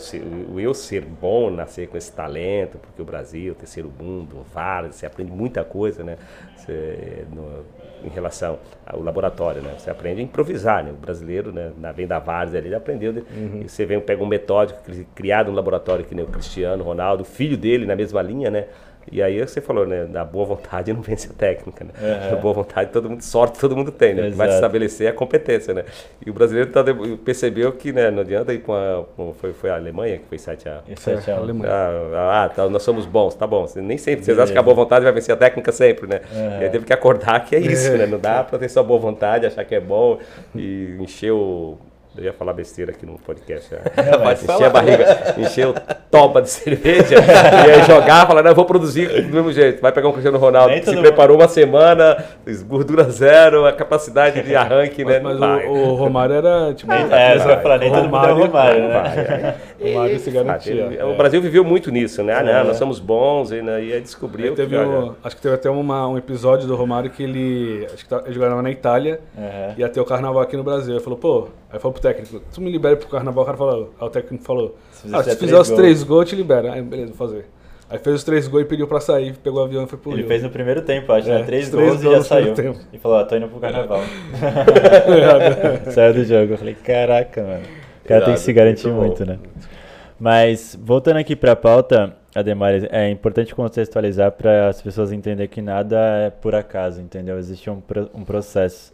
S2: o eu ser bom, nascer com esse talento, porque o Brasil, o terceiro mundo, vários, você aprende muita coisa, né? Você, no, em relação ao laboratório, né? Você aprende a improvisar, né? O brasileiro, né? Na, vem da Várzea ali, ele aprendeu. De, uhum. Você vem, pega um metódico criado no laboratório, que nem o Cristiano Ronaldo, filho dele na mesma linha, né? E aí você falou, né? Da boa vontade não vence a técnica, né? Uhum. Da *laughs* boa vontade, todo mundo, sorte todo mundo tem, né? O que vai se estabelecer é a competência, né? E o brasileiro tá, percebeu que, né, não adianta ir com a. Foi, foi a Alemanha que foi 7 a. 7 a Alemanha. Ah, ah tá, nós somos bons, tá bom. Nem sempre. Vocês acham que a boa vontade vai vencer a técnica sempre, né? Uhum. E aí teve que acordar que é isso, né? Não dá *laughs* pra ter só boa vontade, achar que é bom e encher o eu ia falar besteira aqui no podcast. Né? É, *laughs* encher a barriga, encher o toba de cerveja e aí jogar, falar, não, eu vou produzir do mesmo jeito. Vai pegar um Cristiano Ronaldo que se preparou uma semana, gordura zero, a capacidade de arranque,
S3: mas,
S2: né?
S3: Mas o, o, Romário era tipo.
S1: Nem, é, você vai falar, nem todo mundo é Romário, né?
S3: O *laughs* Romário se garantia.
S2: O Brasil viveu muito nisso, né? Ah, não, nós somos bons, e, né? e aí descobriu.
S3: Aí teve que, um, acho que teve até uma, um episódio do Romário que ele. Acho que tá, ele jogava na Itália, uhum. ia ter o carnaval aqui no Brasil. Ele falou, pô, Aí falou pro técnico, tu me libera pro carnaval, o cara falou, aí o técnico falou, se, ah, se fizer os três gols, eu te libera. Aí beleza, vou fazer. Aí fez os três gols e pediu pra sair, pegou o avião e foi pro
S1: Ele
S3: Rio.
S1: fez no primeiro tempo, acho, né? é, né? Três, três gols, gols e já saiu. Tempo. E falou, ah, tô indo pro carnaval. *laughs* Saiu do jogo. Eu falei, caraca, mano. O cara Irado, tem que se garantir muito, muito, né? Mas, voltando aqui pra pauta, Ademar, é importante contextualizar para as pessoas entenderem que nada é por acaso, entendeu? Existe um, um processo.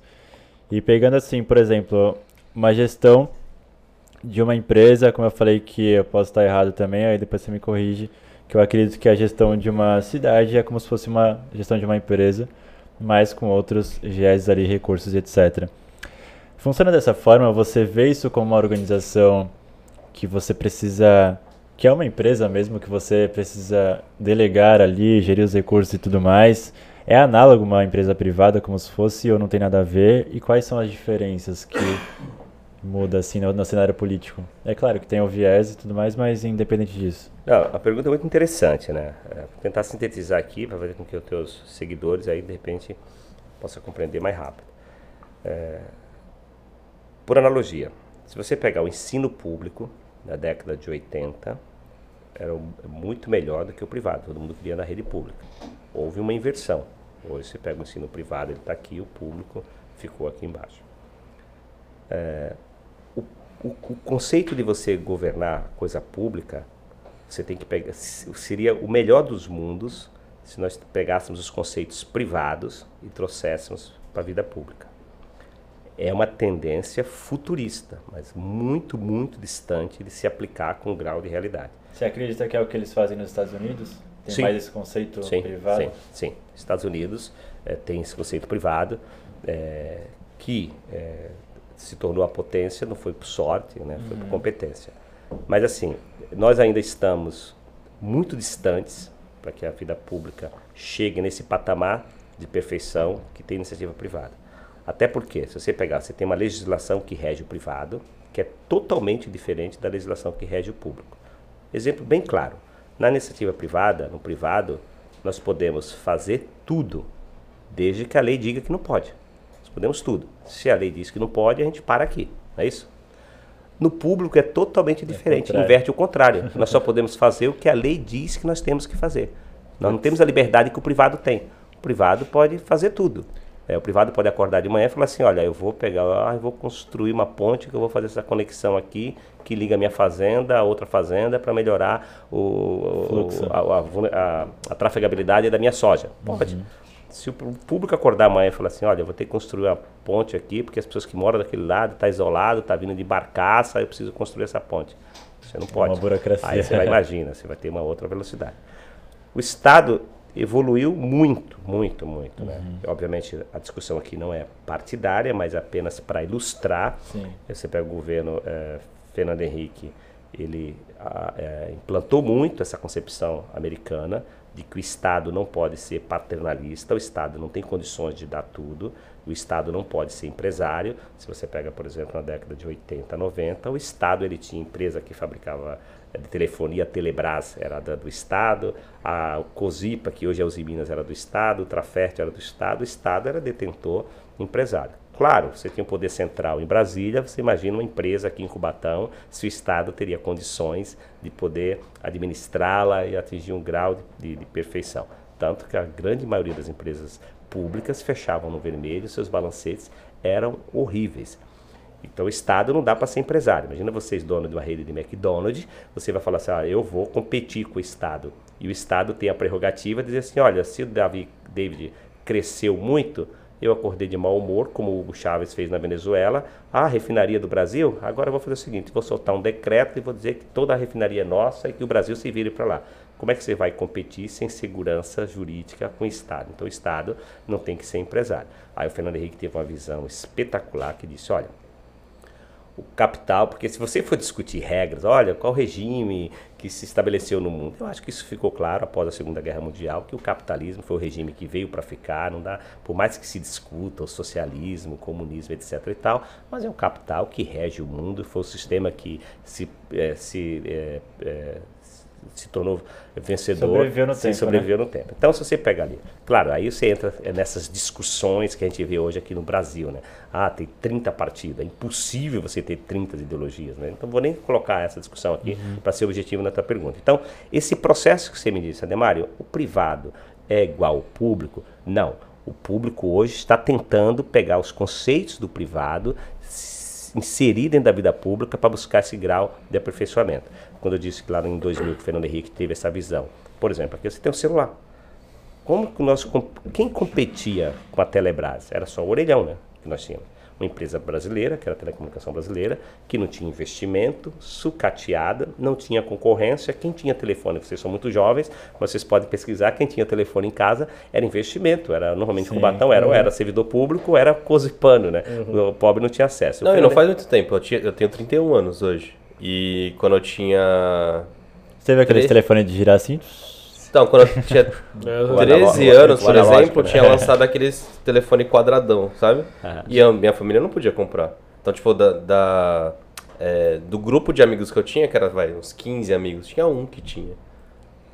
S1: E pegando assim, por exemplo, uma gestão de uma empresa, como eu falei que eu posso estar errado também, aí depois você me corrige, que eu acredito que a gestão de uma cidade é como se fosse uma gestão de uma empresa, mas com outros GES ali, recursos, etc. Funciona dessa forma, você vê isso como uma organização que você precisa, que é uma empresa mesmo, que você precisa delegar ali, gerir os recursos e tudo mais, é análogo uma empresa privada como se fosse ou não tem nada a ver? E quais são as diferenças que muda assim no, no, cenário político? É claro que tem o viés e tudo mais, mas independente disso.
S2: Não, a pergunta é muito interessante, né? É, vou tentar sintetizar aqui para fazer com que os teus seguidores aí de repente possam compreender mais rápido. É, por analogia, se você pegar o ensino público da década de 80, era muito melhor do que o privado. Todo mundo queria na rede pública. Houve uma inversão. Hoje você pega o ensino privado, ele está aqui, o público ficou aqui embaixo. É, o, o, conceito de você governar coisa pública, você tem que pegar. Seria o melhor dos mundos se nós pegássemos os conceitos privados e trouxéssemos para a vida pública. É uma tendência futurista, mas muito, muito distante de se aplicar com um grau de realidade.
S1: Você acredita que é o que eles fazem nos Estados Unidos? Tem sim. mais esse conceito
S2: sim,
S1: privado?
S2: Sim, sim. Estados Unidos é, tem esse conceito privado é, que é, se tornou a potência, não foi por sorte, né? foi uhum. por competência. Mas assim, nós ainda estamos muito distantes para que a vida pública chegue nesse patamar de perfeição que tem iniciativa privada. Até porque, se você pegar, você tem uma legislação que rege o privado, que é totalmente diferente da legislação que rege o público. Exemplo bem claro. Na iniciativa privada, no privado, nós podemos fazer tudo, desde que a lei diga que não pode. Nós podemos tudo. Se a lei diz que não pode, a gente para aqui. Não é isso? No público é totalmente diferente, é inverte o contrário. nós só podemos fazer o que a lei diz que nós temos que fazer. Nós não temos a liberdade que o privado tem. O privado pode fazer tudo. É, o privado pode acordar de manhã e falar assim, olha, eu vou pegar, ah, eu vou construir uma ponte que eu vou fazer essa conexão aqui que liga a minha fazenda a outra fazenda para melhorar o, a, a, a, a, trafegabilidade da minha soja. Pode. Uhum. Se o público acordar amanhã e falar assim, olha, eu vou ter que construir uma ponte aqui porque as pessoas que moram daquele lado está isolado, está vindo de barcaça, eu preciso construir essa ponte. Você não pode.
S1: É uma burocracia.
S2: Aí você vai, imagina, você vai ter uma outra velocidade. O Estado evoluiu muito, muito, muito. Né? Uhum. Né? Obviamente, a discussão aqui não é partidária, mas apenas para ilustrar. Sim. Você pega o governo é, Fernando Henrique, ele a, é, implantou muito essa concepção americana de que o Estado não pode ser paternalista, o Estado não tem condições de dar tudo, o Estado não pode ser empresário. Se você pega, por exemplo, na década de 80, 90, o Estado ele tinha empresa que fabricava é, de telefonia, a Telebrás era da, do Estado, a Cosipa, que hoje é Uzi Minas, era do Estado, o Trafert era do Estado, o Estado era detentor empresário. Claro, você tem um poder central em Brasília, você imagina uma empresa aqui em Cubatão, se o Estado teria condições de poder administrá-la e atingir um grau de, de, perfeição. Tanto que a grande maioria das empresas públicas fechavam no vermelho, seus balancetes eram horríveis. Então, o Estado não dá para ser empresário. Imagina vocês, dono de uma rede de McDonald's, você vai falar assim: ah, eu vou competir com o Estado. E o Estado tem a prerrogativa de dizer assim: olha, se o David cresceu muito, eu acordei de mau humor, como o Hugo Chávez fez na Venezuela. Ah, refinaria do Brasil? Agora eu vou fazer o seguinte: vou soltar um decreto e vou dizer que toda a refinaria é nossa e que o Brasil se vire para lá. Como é que você vai competir sem segurança jurídica com o Estado? Então, o Estado não tem que ser empresário. Aí o Fernando Henrique teve uma visão espetacular que disse: olha, o capital, porque se você for discutir regras, olha, qual regime que se estabeleceu no mundo, eu acho que isso ficou claro após a Segunda Guerra Mundial, que o capitalismo foi o regime que veio para ficar, não dá, por mais que se discuta o socialismo, o comunismo, etc e tal, mas é o capital que rege o mundo, foi o sistema que se, é, se é, é, se tornou vencedor.
S1: Sobreviveu no tempo.
S2: Sobreviveu né? no tempo. Então, se você pega ali, claro, aí você entra nessas discussões que a gente vê hoje aqui no Brasil, né? Ah, tem 30 partidos, é impossível você ter 30 ideologias, né? Então, vou nem colocar essa discussão aqui uhum. para ser objetivo na tua pergunta. Então, esse processo que você me disse, Ademário, o privado é igual ao público? Não. O público hoje está tentando pegar os conceitos do privado, inserir dentro da vida pública para buscar esse grau de aperfeiçoamento quando eu disse que lá em 2000 que o Fernando Henrique teve essa visão. Por exemplo, aqui você tem um celular. Como que nós, quem competia com a Telebrás? Era só o orelhão, né? Que nós tínhamos. Uma empresa brasileira, que era a telecomunicação brasileira, que não tinha investimento, sucateada, não tinha concorrência. Quem tinha telefone, vocês são muito jovens, mas vocês podem pesquisar, quem tinha telefone em casa era investimento. Era normalmente Sim, Cubatão, era, uhum. era servidor público, era cozipano, né? Uhum. O pobre não tinha acesso.
S4: Não, e não faz muito tempo. Eu, tinha, eu tenho 31 anos hoje. E quando eu tinha.
S1: Você teve aquele telefone de girar assim?
S4: Então, quando eu *laughs* tinha 13 anos, por exemplo, tinha *laughs* lançado aqueles telefone quadradão, sabe? E a minha família não podia comprar. Então, tipo, da, da é, do grupo de amigos que eu tinha, que era vai, uns 15 amigos, tinha um que tinha.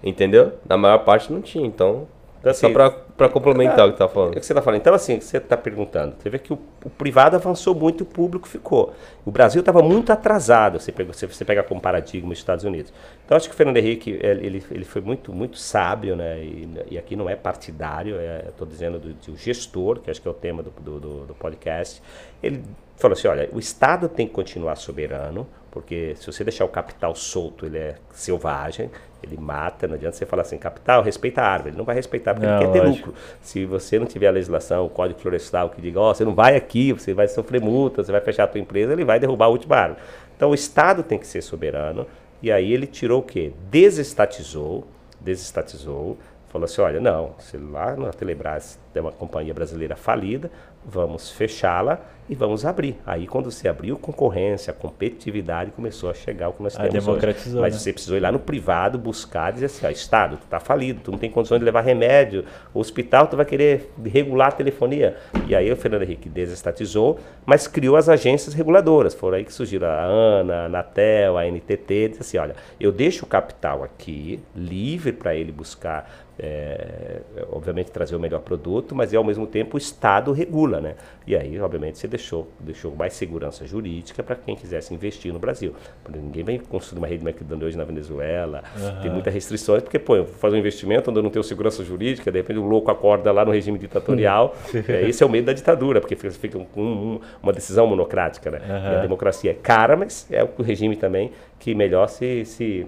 S4: Entendeu? Na maior parte não tinha, então então, assim, Só para complementar o que tá falando.
S2: É o que você está falando. Então, assim, você está perguntando. Você vê que o, o, privado avançou muito e o público ficou. O Brasil estava muito atrasado, você pega, você, você pega como paradigma os Estados Unidos. Então, acho que o Fernando Henrique, ele, ele foi muito, muito sábio, né? E, e aqui não é partidário, estou é, dizendo do, do, gestor, que acho que é o tema do, do, do podcast. Ele falou assim, olha, o Estado tem que continuar soberano, porque se você deixar o capital solto, ele é selvagem, ele mata. Não adianta você falar assim, capital, respeita a árvore. Ele não vai respeitar porque não, ele quer ter lucro. Se você não tiver a legislação, o código florestal que diga, ó, oh, você não vai aqui, você vai sofrer multa, você vai fechar a tua empresa, ele vai derrubar a última árvore. Então o Estado tem que ser soberano. E aí ele tirou o quê? Desestatizou, desestatizou, falou assim, olha, não, se lá na Telebrás é uma companhia brasileira falida, vamos fechá-la e vamos abrir. Aí quando você abriu concorrência, a competitividade começou a chegar o que nós
S1: a temos
S2: hoje. Mas
S1: né?
S2: você precisou ir lá no privado buscar, dizer assim, ó, Estado, tu está falido, tu não tem condições de levar remédio, o hospital tu vai querer regular a telefonia. E aí o Fernando Henrique desestatizou, mas criou as agências reguladoras. Foram aí que surgiram a ANA, a Anatel, a NTT, disse assim, olha, eu deixo o capital aqui, livre para ele buscar é, obviamente trazer o melhor produto, mas ao mesmo tempo o Estado regula, né? E aí, obviamente, você deixou, deixou mais segurança jurídica para quem quisesse investir no Brasil. Ninguém vem construir uma rede McDonald's hoje na Venezuela, uhum. tem muitas restrições, porque, pô, eu vou fazer um investimento onde eu não tenho segurança jurídica, de repente o louco acorda lá no regime ditatorial. é, esse é o medo da ditadura, porque fica, fica um, um, uma decisão monocrática, né? Uhum. a democracia é cara, mas é o regime também que melhor se, se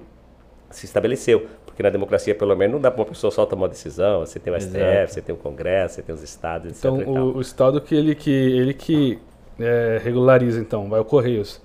S2: se estabeleceu. Porque na democracia, pelo menos, não dá para uma pessoa só tomar uma decisão. Você tem o STF, Exato. você tem o Congresso, você tem os estados,
S3: etc. Então, o, o, Estado que ele que, ele que é, regulariza, então, vai o Correios.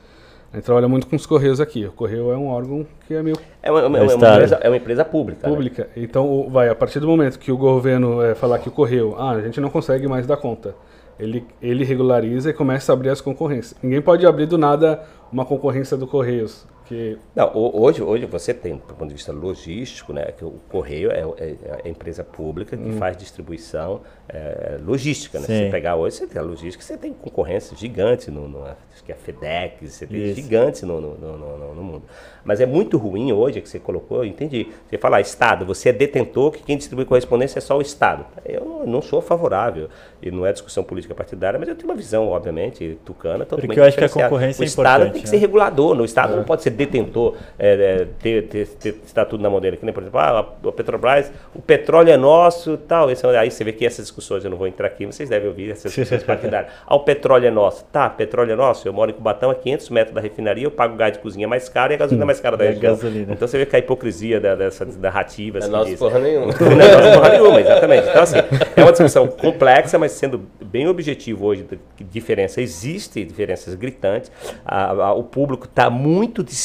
S3: A gente trabalha muito com os Correios aqui. O Correio é um órgão que é meio...
S2: É uma, uma, é uma, empresa, é uma empresa, pública.
S3: Né? Pública. Né? Então, vai, a partir do momento que o governo é, falar que o Correio, ah, a gente não consegue mais dar conta, ele, ele regulariza e começa a abrir as concorrências. Ninguém pode abrir do nada uma concorrência do Correios. Que...
S2: Não, hoje, hoje você tem, do ponto de vista logístico, né, que o Correio é, é, é a empresa pública que hum. faz distribuição é, logística. Né? Se você pegar hoje, você tem a logística, você tem concorrência gigante, no, no acho que é a FedEx, você tem Isso. gigantes no, no, no, no, mundo. Mas é muito ruim hoje que você colocou, eu entendi. Você fala, Estado, você é detentor, que quem distribui correspondência é só o Estado. Eu não sou favorável, e não é discussão política partidária, mas eu tenho uma visão, obviamente, tucana,
S1: totalmente Porque eu acho que a concorrência
S2: O é Estado tem que ser né? regulador, no Estado é. não pode ser detentor, é, ter, ter, ter, estar tudo na mão dele. Que nem, por exemplo, ah, a Petrobras, o petróleo é nosso tal. Esse, aí você vê que essas discussões, eu não vou entrar aqui, vocês devem ouvir essas *laughs* discussões partidárias. Ah, o petróleo é nosso. Tá, petróleo é nosso. Eu moro em Cubatão, a 500 metros da refinaria, eu pago gás de cozinha mais caro e a gasolina é mais cara da *laughs* região. Então você vê que a hipocrisia da, dessas narrativas.
S4: Não é nossa porra *laughs* nenhuma.
S2: não é nossa porra nenhuma, exatamente. Então, assim, é uma discussão complexa, mas sendo bem objetivo hoje, diferença existe, diferenças gritantes. A, a, o público está muito distante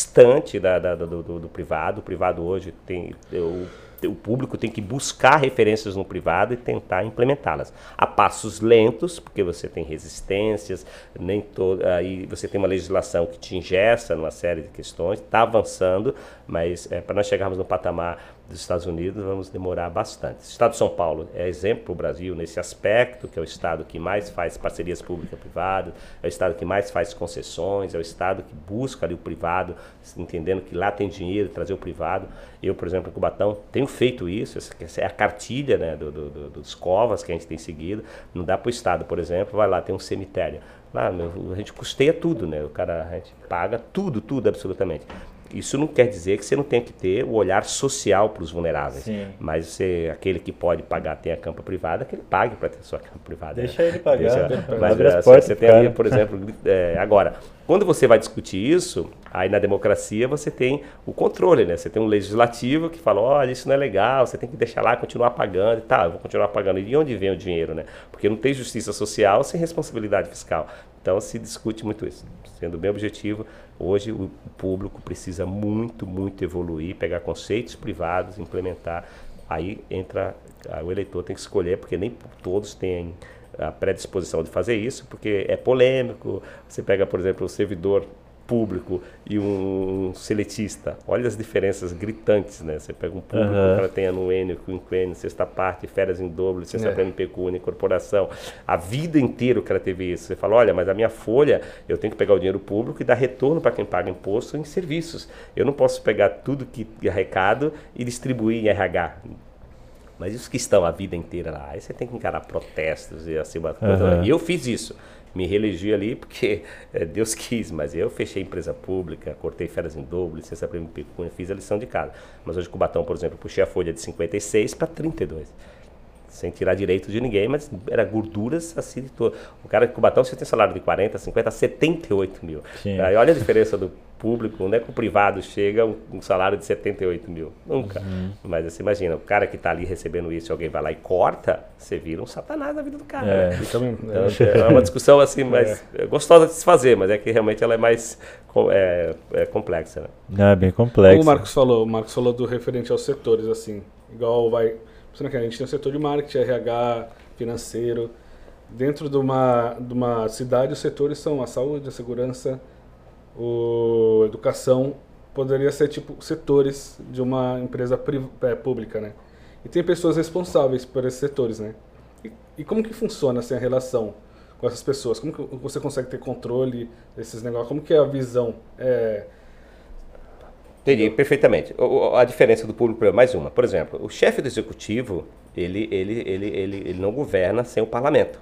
S2: da, da, do, do, do, privado. O privado hoje tem. Eu, o público tem que buscar referências no privado e tentar implementá-las. A passos lentos, porque você tem resistências, nem todo, aí você tem uma legislação que te ingessa numa série de questões, está avançando, mas é, para nós chegarmos no patamar dos Estados Unidos, vamos demorar bastante. O Estado de São Paulo é exemplo para o Brasil nesse aspecto, que é o Estado que mais faz parcerias público-privadas, é o Estado que mais faz concessões, é o Estado que busca ali o privado, entendendo que lá tem dinheiro, trazer o privado. Eu, por exemplo, em Cubatão, tenho feito isso, essa é a cartilha né, do, do, do, dos covas que a gente tem seguido. Não dá para o Estado, por exemplo, vai lá, tem um cemitério. Lá, a gente custeia tudo, né? O cara, a gente paga tudo, tudo, absolutamente. Isso não quer dizer que você não tem que ter o olhar social para os vulneráveis. Sim. Mas você, aquele que pode pagar, tem a campa privada, que ele pague para ter sua campa privada.
S1: Deixa né? ele pagar. Deixa,
S2: mas é, você, você tem ali, por exemplo, é, agora, quando você vai discutir isso, aí na democracia você tem o controle, né? Você tem um legislativo que fala, olha, isso não é legal, você tem que deixar lá, continuar pagando e tá, eu vou continuar pagando. E de onde vem o dinheiro, né? Porque não tem justiça social sem responsabilidade fiscal. Então se discute muito isso. Sendo bem objetivo, hoje o público precisa muito, muito evoluir, pegar conceitos privados, implementar. Aí entra, o eleitor tem que escolher, porque nem todos têm a predisposição de fazer isso, porque é polêmico. Você pega, por exemplo, o servidor público e um seletista. Olha as diferenças gritantes, né? Você pega um público, uhum. o cara tem anuênio, quinquênio, sexta parte, férias em dobro, licença é. prêmio pecúnia, incorporação. A vida inteira o cara teve isso. Você fala, olha, mas a minha folha, eu tenho que pegar o dinheiro público e dar retorno para quem paga imposto em serviços. Eu não posso pegar tudo que arrecado e distribuir em RH. Mas os que estão a vida inteira lá, aí você tem que encarar protestos e assim, uhum. eu fiz isso me reelegi ali porque é, Deus quis, mas eu fechei empresa pública, cortei férias em dobro, licença prêmio pecúnia, fiz a lição de casa. Mas hoje Cubatão, por exemplo, puxei a folha de 56 para 32 sem tirar direito de ninguém, mas era gorduras assim de todo. O cara de Cubatão, você tem salário de 40, 50, 78 mil. Sim. Aí olha a diferença do público, onde é que o privado chega um, um salário de 78 mil? Nunca. Uhum. Mas você imagina, o cara que está ali recebendo isso, alguém vai lá e corta, você vira um satanás na vida do cara. É, né? então, é. é uma discussão assim, mais é. gostosa de se fazer, mas é que realmente ela é mais é, é complexa.
S1: Né? É bem complexa.
S3: Como o Marcos falou, o Marcos falou do referente aos setores, assim, igual vai que a gente tem o setor de marketing, RH, financeiro. Dentro de uma, de uma cidade, os setores são a saúde, a segurança, a educação. Poderia ser tipo setores de uma empresa é, pública, né? E tem pessoas responsáveis por esses setores, né? E, e como que funciona assim, a relação com essas pessoas? Como que você consegue ter controle desses negócios? Como que é a visão? É,
S2: Entendi, perfeitamente. O, a diferença do público é mais uma. Por exemplo, o chefe do executivo, ele, ele, ele, ele, ele não governa sem o parlamento.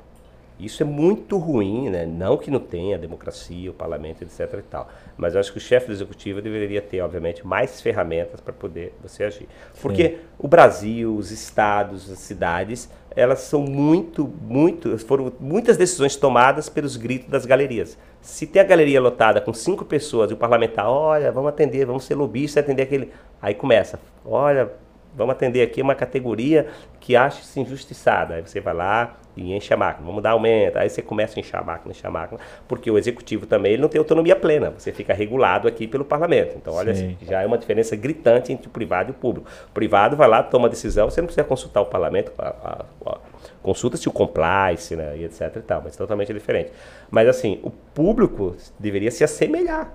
S2: Isso é muito ruim, né? Não que não tenha democracia, o parlamento, etc e tal. Mas eu acho que o chefe do executivo deveria ter, obviamente, mais ferramentas para poder você agir. Porque Sim. o Brasil, os estados, as cidades, elas são muito, muito, foram muitas decisões tomadas pelos gritos das galerias. Se tem a galeria lotada com cinco pessoas e o parlamentar, olha, vamos atender, vamos ser lobistas, atender aquele, aí começa, olha, vamos atender aqui uma categoria que acha-se injustiçada. Aí você vai lá e enche a máquina, vamos dar aumento. Aí você começa a encher a máquina, encher a máquina, porque o executivo também ele não tem autonomia plena, você fica regulado aqui pelo parlamento. Então, olha, Sim. já é uma diferença gritante entre o privado e o público. O privado vai lá, toma decisão, você não precisa consultar o parlamento, a, a, a, consulta-se o compliance, né, e etc e tal, mas totalmente diferente. Mas assim, o público deveria se assemelhar.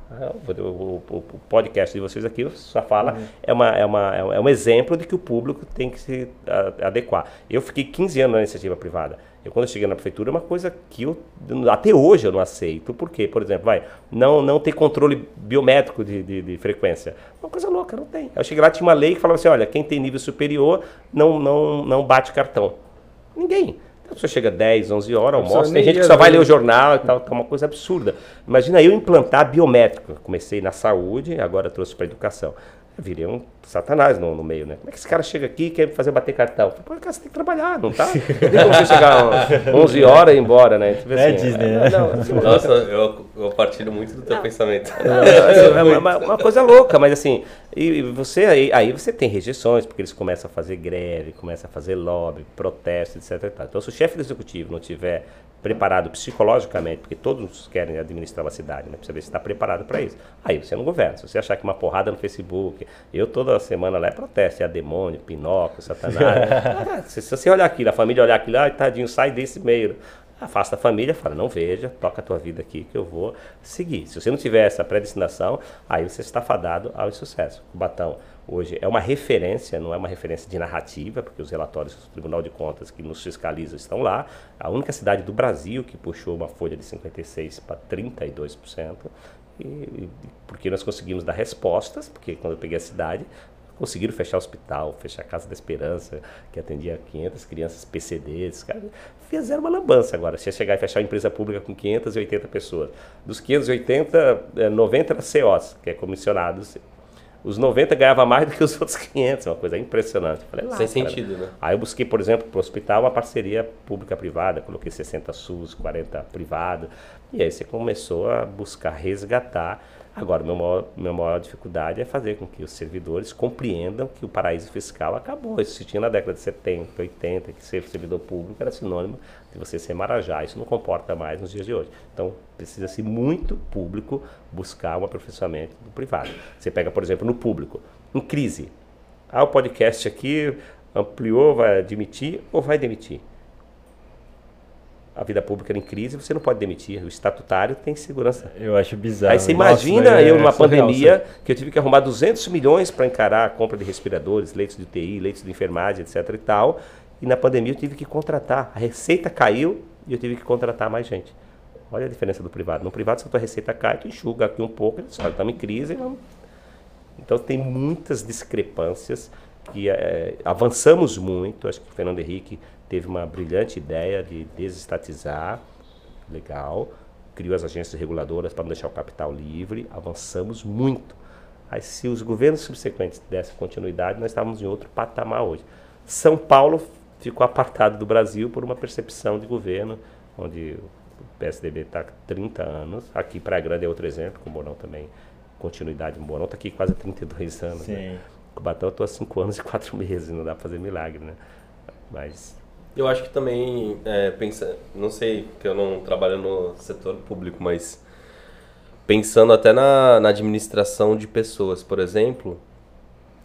S2: O, o, o podcast de vocês aqui, sua fala, uhum. é, uma, é, uma, é um exemplo de que o público tem que se adequar. Eu fiquei 15 anos na iniciativa privada. Eu, quando eu cheguei na prefeitura, é uma coisa que eu, até hoje eu não aceito. Por quê? Por exemplo, vai, não, não ter controle biométrico de, de, de frequência. Uma coisa louca, não tem. Eu cheguei lá, tinha uma lei que falava assim, olha, quem tem nível superior não, não, não bate cartão. Ninguém. A pessoa chega 10, 11 horas, almoça. Tem gente que só vai ler o jornal e tal, tá uma coisa absurda. Imagina eu implantar biométrico. Comecei na saúde, agora trouxe para educação. Virei um satanás no, no, meio, né? Como é que esse cara chega aqui e quer fazer bater cartão? Pô, cara, você tem que trabalhar, não tá? *laughs* Não tem como você chegar 11 horas e ir embora, né?
S1: Tipo assim, é Disney, né?
S4: Nossa, eu, eu partilho muito do teu não. pensamento.
S2: Não, é uma, uma, coisa louca, mas assim, e você aí, aí você tem rejeições, porque eles começam a fazer greve, começam a fazer lobby, protesto, etc. Então, se o chefe do executivo não tiver preparado psicologicamente, porque todos querem administrar uma cidade, né? Precisa ver se está preparado para isso. Aí você não governa. Se você achar que uma porrada no Facebook, eu toda semana lá é protesto, é demônio, Pinóquio, Satanás. *laughs* ah, se, se, você olhar aquilo, a família olhar aquilo, ah, tadinho, sai desse meio. Afasta a família, fala, não veja, toca a tua vida aqui que eu vou seguir. Se você não tiver essa predestinação, aí você está fadado ao sucesso. O Batão hoje é uma referência, não é uma referência de narrativa, porque os relatórios do Tribunal de Contas que nos fiscaliza estão lá. A única cidade do Brasil que puxou uma folha de 56% para 32%. E, porque nós conseguimos dar respostas, porque quando eu peguei a cidade, conseguiram fechar o hospital, fechar a Casa da Esperança, que atendia 500 crianças PCDs, cara, fizeram uma lambança agora. Se ia chegar e fechar uma empresa pública com 580 pessoas. Dos 580, 90 eram COs, que é comissionados os 90 ganhava mais do que os *laughs* outros 500, uma coisa impressionante.
S4: Falei, Sem sentido, né?
S2: Aí eu busquei, por exemplo, para o hospital uma parceria pública-privada, coloquei 60 SUS, 40 privado, e aí você começou a buscar resgatar. Agora, meu maior, minha maior dificuldade é fazer com que os servidores compreendam que o paraíso fiscal acabou. Isso se tinha na década de 70, 80, que ser servidor público era sinônimo de você ser marajá. Isso não comporta mais nos dias de hoje. Então, precisa-se muito público buscar um aperfeiçoamento do privado. Você pega, por exemplo, no público, em crise. Ah, o podcast aqui ampliou, vai admitir ou vai demitir? A vida pública era em crise, você não pode demitir. O estatutário tem segurança.
S1: Eu acho bizarro.
S2: Aí você imagina Nossa, eu numa é pandemia surreal, que eu tive que arrumar 200 milhões para encarar a compra de respiradores, leitos de UTI, leitos de enfermagem, etc e tal. E na pandemia eu tive que contratar. A receita caiu e eu tive que contratar mais gente. Olha a diferença do privado. No privado, se a tua receita cai, tu enxuga aqui um pouco, eles falam, estamos em crise. Então tem muitas discrepâncias que é, avançamos muito. Acho que o Fernando Henrique teve uma brilhante ideia de desestatizar, legal. Criou as agências reguladoras para não deixar o capital livre. Avançamos muito. Aí, se os governos subsequentes dessem continuidade, nós estávamos em outro patamar hoje. São Paulo ficou apartado do Brasil por uma percepção de governo, onde o PSDB está há 30 anos. Aqui, Praia Grande é outro exemplo, com o Morão também, continuidade. O Morão está aqui quase 32 anos. Né? Sim. Né? O Batão eu estou há 5 anos e 4 meses, não dá para fazer milagre, né? Mas...
S4: Eu acho que também, é, pensa, não sei, que eu não trabalho no setor público, mas pensando até na, na administração de pessoas, por exemplo,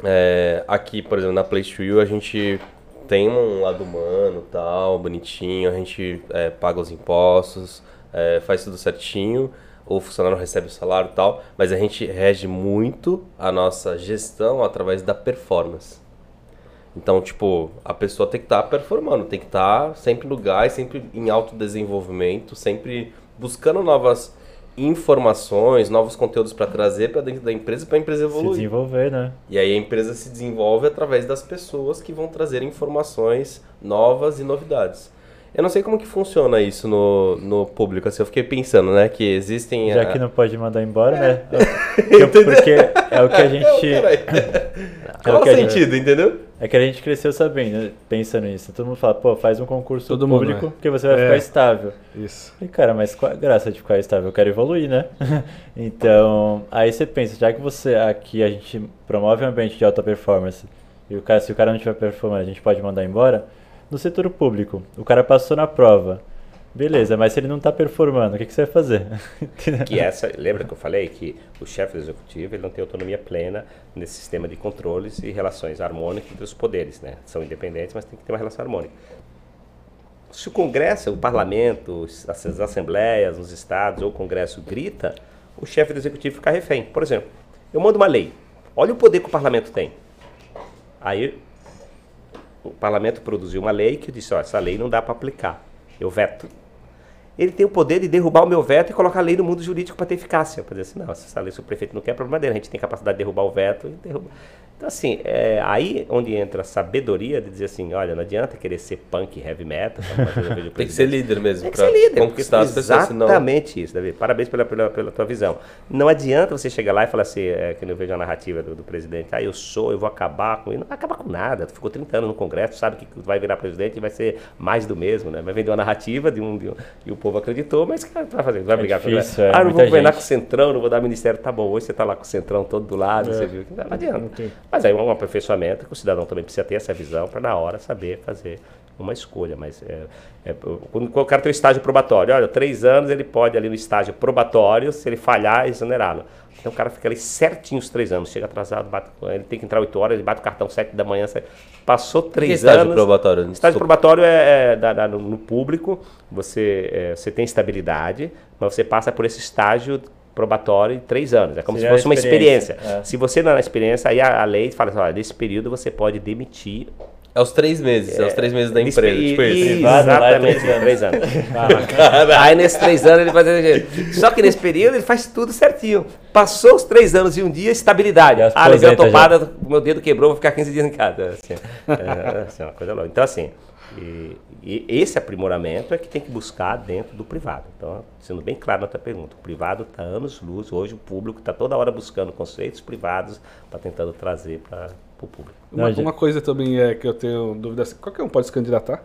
S4: é, aqui, por exemplo, na You, a gente tem um lado humano, tal, bonitinho, a gente é, paga os impostos, é, faz tudo certinho, o funcionário recebe o salário tal, mas a gente rege muito a nossa gestão através da performance. Então, tipo, a pessoa tem que estar tá performando, tem que estar tá sempre no gás, sempre em autodesenvolvimento, sempre buscando novas informações, novos conteúdos para trazer para dentro da empresa para a empresa evoluir.
S1: Se desenvolver, né?
S4: E aí a empresa se desenvolve através das pessoas que vão trazer informações novas e novidades. Eu não sei como que funciona isso no, no público, assim, eu fiquei pensando, né, que existem...
S1: Já a... que não pode mandar embora, né? É. *laughs* Porque é o que a gente... *laughs*
S4: É, Qual o sentido, gente... entendeu?
S1: É que a gente cresceu sabendo, pensando nisso. Todo mundo fala, pô, faz um concurso Todo público mundo, porque você vai é. ficar estável.
S3: Isso.
S1: E cara, mas qual a graça de ficar estável? Eu quero evoluir, né? *laughs* então, aí você pensa, já que você aqui a gente promove um ambiente de alta performance e o cara, se o cara não tiver performance, a gente pode mandar embora. No setor público, o cara passou na prova, Beleza, mas se ele não está performando, o que, que, você vai fazer? *laughs*
S2: que essa, lembra que eu falei que o chefe executivo ele não tem autonomia plena nesse sistema de controles e relações harmônicas entre os poderes, né? São independentes, mas tem que ter uma relação harmônica. Se o Congresso, o Parlamento, as assembleias nos estados ou o Congresso grita, o chefe do executivo fica refém. Por exemplo, eu mando uma lei. Olha o poder que o parlamento tem. Aí o parlamento produziu uma lei que disse, ó, essa lei não dá para aplicar. Eu veto ele tem o poder de derrubar o meu veto e colocar a lei no mundo jurídico para ter eficácia. Para dizer assim, não, se essa lei, se o prefeito não quer, é problema dele. A gente tem capacidade de derrubar o veto e derrubar. Então, assim, é aí onde entra a sabedoria de dizer assim, olha, não adianta querer ser punk heavy metal. *laughs*
S4: Tem que ser líder mesmo.
S2: Tem que ser líder. Conquistar as pessoas, Exatamente isso, David. Parabéns pela, pela, pela, tua visão. Não adianta você chegar lá e falar assim, é, que eu vejo a narrativa do, do, presidente, ah, eu sou, eu vou acabar com isso. Não vai acabar com nada. Tu ficou 30 anos no Congresso, sabe que vai virar presidente e vai ser mais do mesmo, né? Vai vender uma narrativa de um, de um e o povo acreditou, mas o que vai fazer? Vai é brigar difícil, com é, Ah, não vou governar com o Centrão, não vou dar ministério. Tá bom, hoje você tá lá com o Centrão todo do lado, é. você viu que não adianta. Mas aí um aperfeiçoamento que o cidadão também precisa ter essa visão para na hora saber fazer uma escolha. Mas é, é, quando o cara tem um estágio probatório, olha, três anos ele pode ali no estágio probatório, se ele falhar, exonerá-lo. Então o cara fica ali certinho os três anos, chega atrasado, bate, ele tem que entrar oito horas, ele bate o cartão sete da manhã, passou três estágio anos.
S4: Probatório?
S2: Estágio probatório é, é da, da, no público, você, é, você tem estabilidade, mas você passa por esse estágio probatório de três anos. É como Seria se fosse uma experiência. É. Se você não é na experiência, aí a, a lei fala assim, olha, nesse período você pode demitir
S4: é os três meses, é, é os três meses da empresa. tipo
S2: isso. Exatamente, três, três anos. Ah, aí nesses três anos ele faz. Só que nesse período ele faz tudo certinho. Passou os três anos e um dia, estabilidade. Ah, levei a topada, meu dedo quebrou, vou ficar 15 dias em casa. Assim, é, assim, uma coisa louca. Então, assim, e, e, esse aprimoramento é que tem que buscar dentro do privado. Então, sendo bem claro na tua pergunta, o privado está anos luz, hoje o público está toda hora buscando conceitos privados para tentando trazer para o público.
S3: Uma, uma, coisa também é que eu tenho dúvida, qualquer um pode se candidatar?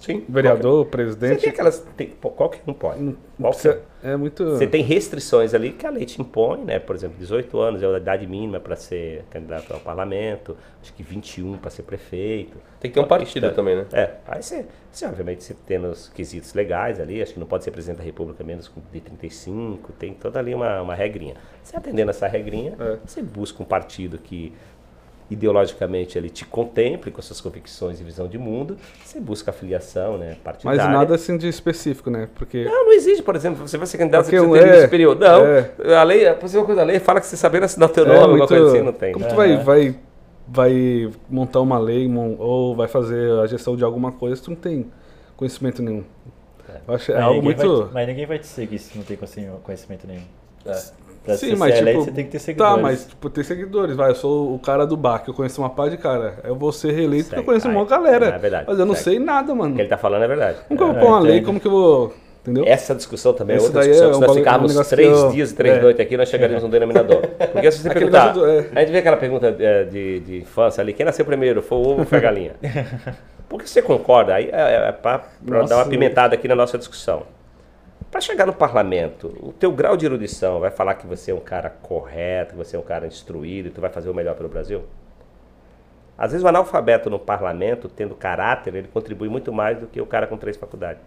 S3: Sim. Vereador, qualquer... presidente. Você
S2: tem aquelas. Tem, qualquer um pode.
S3: Qualquer. É muito.
S2: Você tem restrições ali que a lei te impõe, né? Por exemplo, 18 anos é a idade mínima para ser candidato ao parlamento, acho que 21 para ser prefeito.
S4: Tem que ter um partido também, né?
S2: É. Aí você, você, obviamente, você tendo os quesitos legais ali, acho que não pode ser presidente da República menos de 35, tem toda ali uma, uma regrinha. Você atendendo essa regrinha, é. você busca um partido que ideologicamente ele te contemple com suas convicções e visão de mundo, você busca afiliação, né, partidária.
S3: Mas nada assim de específico, né? Porque
S2: Não, não existe, por exemplo, você vai ser candidato Porque você precisa ter é, superior. Não, é. a lei, a uma coisa da lei fala que você saber assinar o teu é, nome, muito, coisa assim, não tem.
S3: Como tu vai, vai vai montar uma lei ou vai fazer a gestão de alguma coisa, tu não tem conhecimento nenhum.
S1: É. Eu acho é algo muito vai, mas ninguém vai te seguir se não tem conhecimento nenhum. É. Pra Sim, mas tipo, você tem que ter tá, seguidores.
S3: Tá, mas tipo, ter seguidores. Vai, eu sou o cara do bar, que eu conheço uma par de cara. Eu vou ser reeleito porque eu conheço uma galera. É verdade. Mas eu não sei nada, mano. O
S2: que ele tá falando é verdade.
S3: Como que eu vou pôr uma lei? Como que eu vou. Entendeu?
S2: Essa discussão também é outra discussão. É um se nós ficarmos um três eu... dias e três é. noites aqui, nós chegaríamos a um denominador. Porque se você perguntar. Do, é. A gente vê aquela pergunta é, de, de infância ali: quem nasceu primeiro? Foi o ovo ou foi a galinha? *laughs* Por que você concorda? Aí é, é para dar uma pimentada aqui na nossa discussão. Para chegar no parlamento, o teu grau de erudição vai falar que você é um cara correto, que você é um cara instruído e tu vai fazer o melhor pelo Brasil? Às vezes o analfabeto no parlamento, tendo caráter, ele contribui muito mais do que o cara com três faculdades.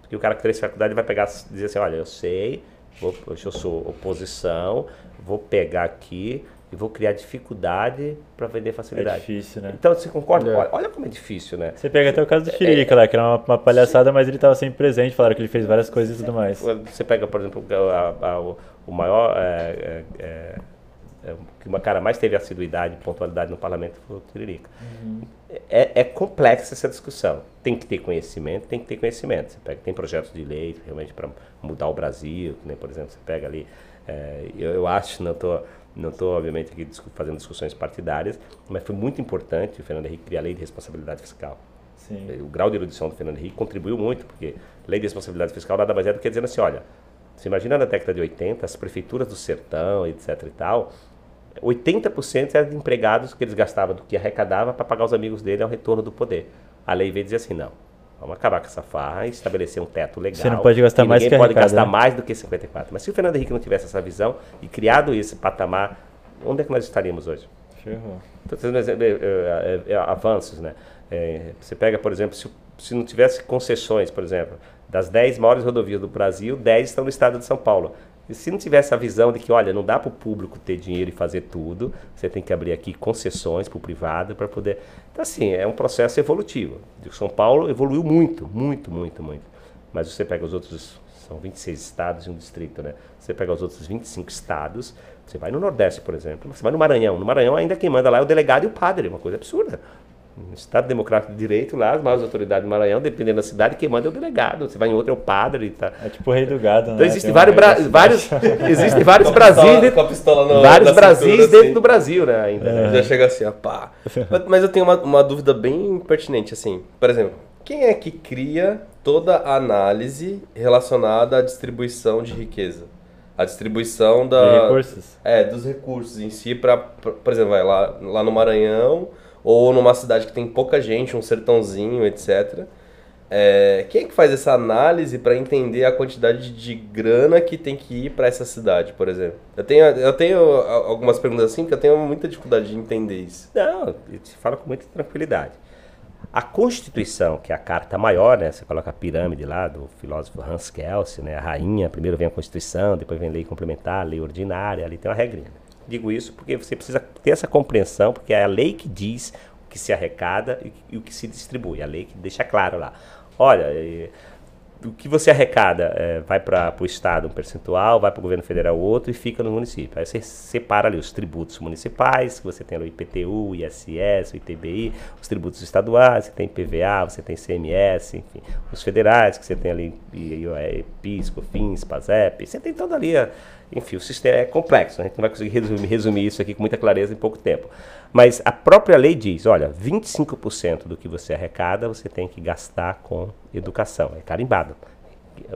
S2: Porque o cara com três faculdades vai pegar dizer assim, olha, eu sei, vou, eu sou oposição, vou pegar aqui, e vou criar dificuldade para vender facilidade. É
S1: difícil, né?
S2: Então você concorda? É. Olha, olha, como é difícil, né?
S1: Você pega até o caso do Chirica é, lá, que era uma, uma palhaçada, mas ele estava sempre presente, falaram que ele fez várias coisas e tudo mais.
S2: Você pega, por exemplo, a, a, o, o, maior. É, é, é, que uma cara mais teve assiduidade e pontualidade no parlamento foi o Tiririca. Uhum. É, é, complexa essa discussão. Tem que ter conhecimento, tem que ter conhecimento. Você pega, tem projetos de lei realmente para mudar o Brasil, né? por exemplo, você pega ali. eu, eu acho, não estou não estou, obviamente, aqui fazendo discussões partidárias, mas foi muito importante o Fernando Henrique criar a lei de responsabilidade fiscal. Sim. O grau de erudição do Fernando Henrique contribuiu muito, porque lei de responsabilidade fiscal nada mais é do que dizendo assim, olha, você imagina na década de 80, as prefeituras do sertão, etc e tal, 80% eram de empregados que eles gastavam do que arrecadava para pagar os amigos dele ao retorno do poder. A lei veio dizer assim, não, Vamos acabar com essa farra e estabelecer um teto legal.
S1: Você não pode gastar mais
S2: que pode gastar né? mais do que 54. Mas se o Fernando Henrique não tivesse essa visão e criado esse patamar, onde é que nós estaríamos hoje? Estou trazendo exemplo, é, é, avanços, né? É, você pega, por exemplo, se, se não tivesse concessões, por exemplo, das 10 maiores rodovias do Brasil, 10 estão no estado de São Paulo. E se não tivesse a visão de que, olha, não dá para o público ter dinheiro e fazer tudo, você tem que abrir aqui concessões para o privado para poder. Então, assim, é um processo evolutivo. O São Paulo evoluiu muito, muito, muito, muito. Mas você pega os outros, são 26 estados e um distrito, né? Você pega os outros 25 estados, você vai no Nordeste, por exemplo, você vai no Maranhão. No Maranhão, ainda quem manda lá é o delegado e o padre, uma coisa absurda. No Estado Democrático de Direito, lá, as maiores autoridades do Maranhão, dependendo da cidade, quem manda é o delegado. Você vai em outro, é o padre. Tá.
S1: É tipo o rei do gado, né?
S2: Então existem vários, bra vários, *laughs* existem vários Brasis dentro, no, vários Brasis dentro assim. do Brasil, né? Ainda,
S4: né? Já chega assim, ó, pá. Mas eu tenho uma, uma dúvida bem pertinente, assim. Por exemplo, quem é que cria toda a análise relacionada à distribuição de riqueza? A distribuição da,
S1: de recursos?
S4: É, dos recursos em si, para, por exemplo, vai lá, lá no Maranhão ou numa cidade que tem pouca gente, um sertãozinho, etc. É, quem é que faz essa análise para entender a quantidade de grana que tem que ir para essa cidade, por exemplo? Eu tenho, eu tenho algumas perguntas assim que eu tenho muita dificuldade de entender isso.
S2: Não, eu te falo com muita tranquilidade. A Constituição, que é a carta maior, né? Você coloca a pirâmide lá do filósofo Hans Kelsen, né? A rainha, primeiro vem a Constituição, depois vem lei complementar, lei ordinária, ali tem uma regrinha. Né? Digo isso porque você precisa ter essa compreensão, porque é a lei que diz o que se arrecada e, o que se distribui. A lei que deixa claro lá. Olha, o que você arrecada é, vai para o Estado um percentual, vai para o governo federal outro e fica no município. Aí você separa ali os tributos municipais, que você tem o IPTU, o ISS, o ITBI, os tributos estaduais, você tem PVA, você tem CMS, enfim, os federais, que você tem ali PIS, COFINS, PASEP, você tem toda ali, enfim, o sistema é complexo, a gente não vai conseguir resumir, resumir isso aqui com muita clareza em pouco tempo. Mas a própria lei diz, olha, 25% do que você arrecada você tem que gastar com educação. É carimbado.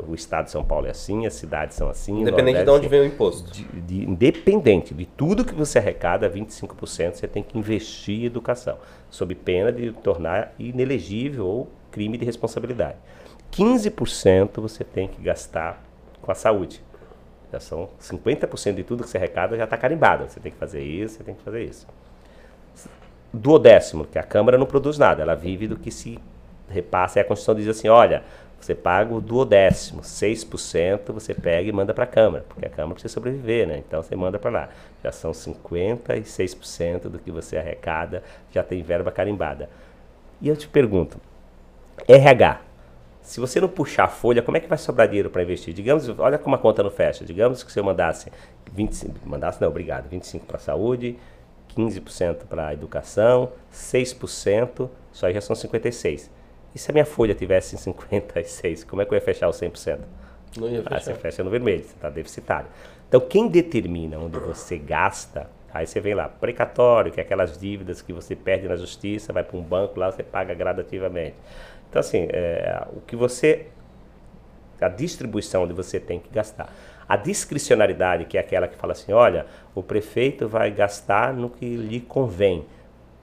S2: O estado de São Paulo é assim, as cidades são assim.
S4: Independente de onde vem o imposto.
S2: De, de, independente de tudo que você arrecada, 25% você tem que investir em educação, sob pena de tornar inelegível ou crime de responsabilidade. 15% você tem que gastar com a saúde. Já são 50% de tudo que você arrecada já está carimbado. Você tem que fazer isso, você tem que fazer isso duodécimo, que a Câmara não produz nada, ela vive do que se repassa. E a Constituição diz assim: olha, você paga o duodécimo, 6% você pega e manda para a Câmara, porque a Câmara precisa sobreviver, né? Então você manda para lá. Já são 56% do que você arrecada, já tem verba carimbada. E eu te pergunto: RH. Se você não puxar a folha, como é que vai sobrar dinheiro para investir? Digamos, olha como a conta não fecha. Digamos que eu mandasse 25, mandasse não, obrigado, 25 para saúde, 15% para a educação, 6%, isso aí já são 56%. E se a minha folha tivesse em 56%, como é que eu ia fechar os 100%?
S4: Não ia fechar.
S2: Ah, você fecha no vermelho, você está deficitário. Então, quem determina onde você gasta, aí você vem lá, precatório, que é aquelas dívidas que você perde na justiça, vai para um banco lá, você paga gradativamente. Então, assim, é, o que você. A distribuição onde você tem que gastar. A discricionariedade, que é aquela que fala assim, olha, o prefeito vai gastar no que lhe convém,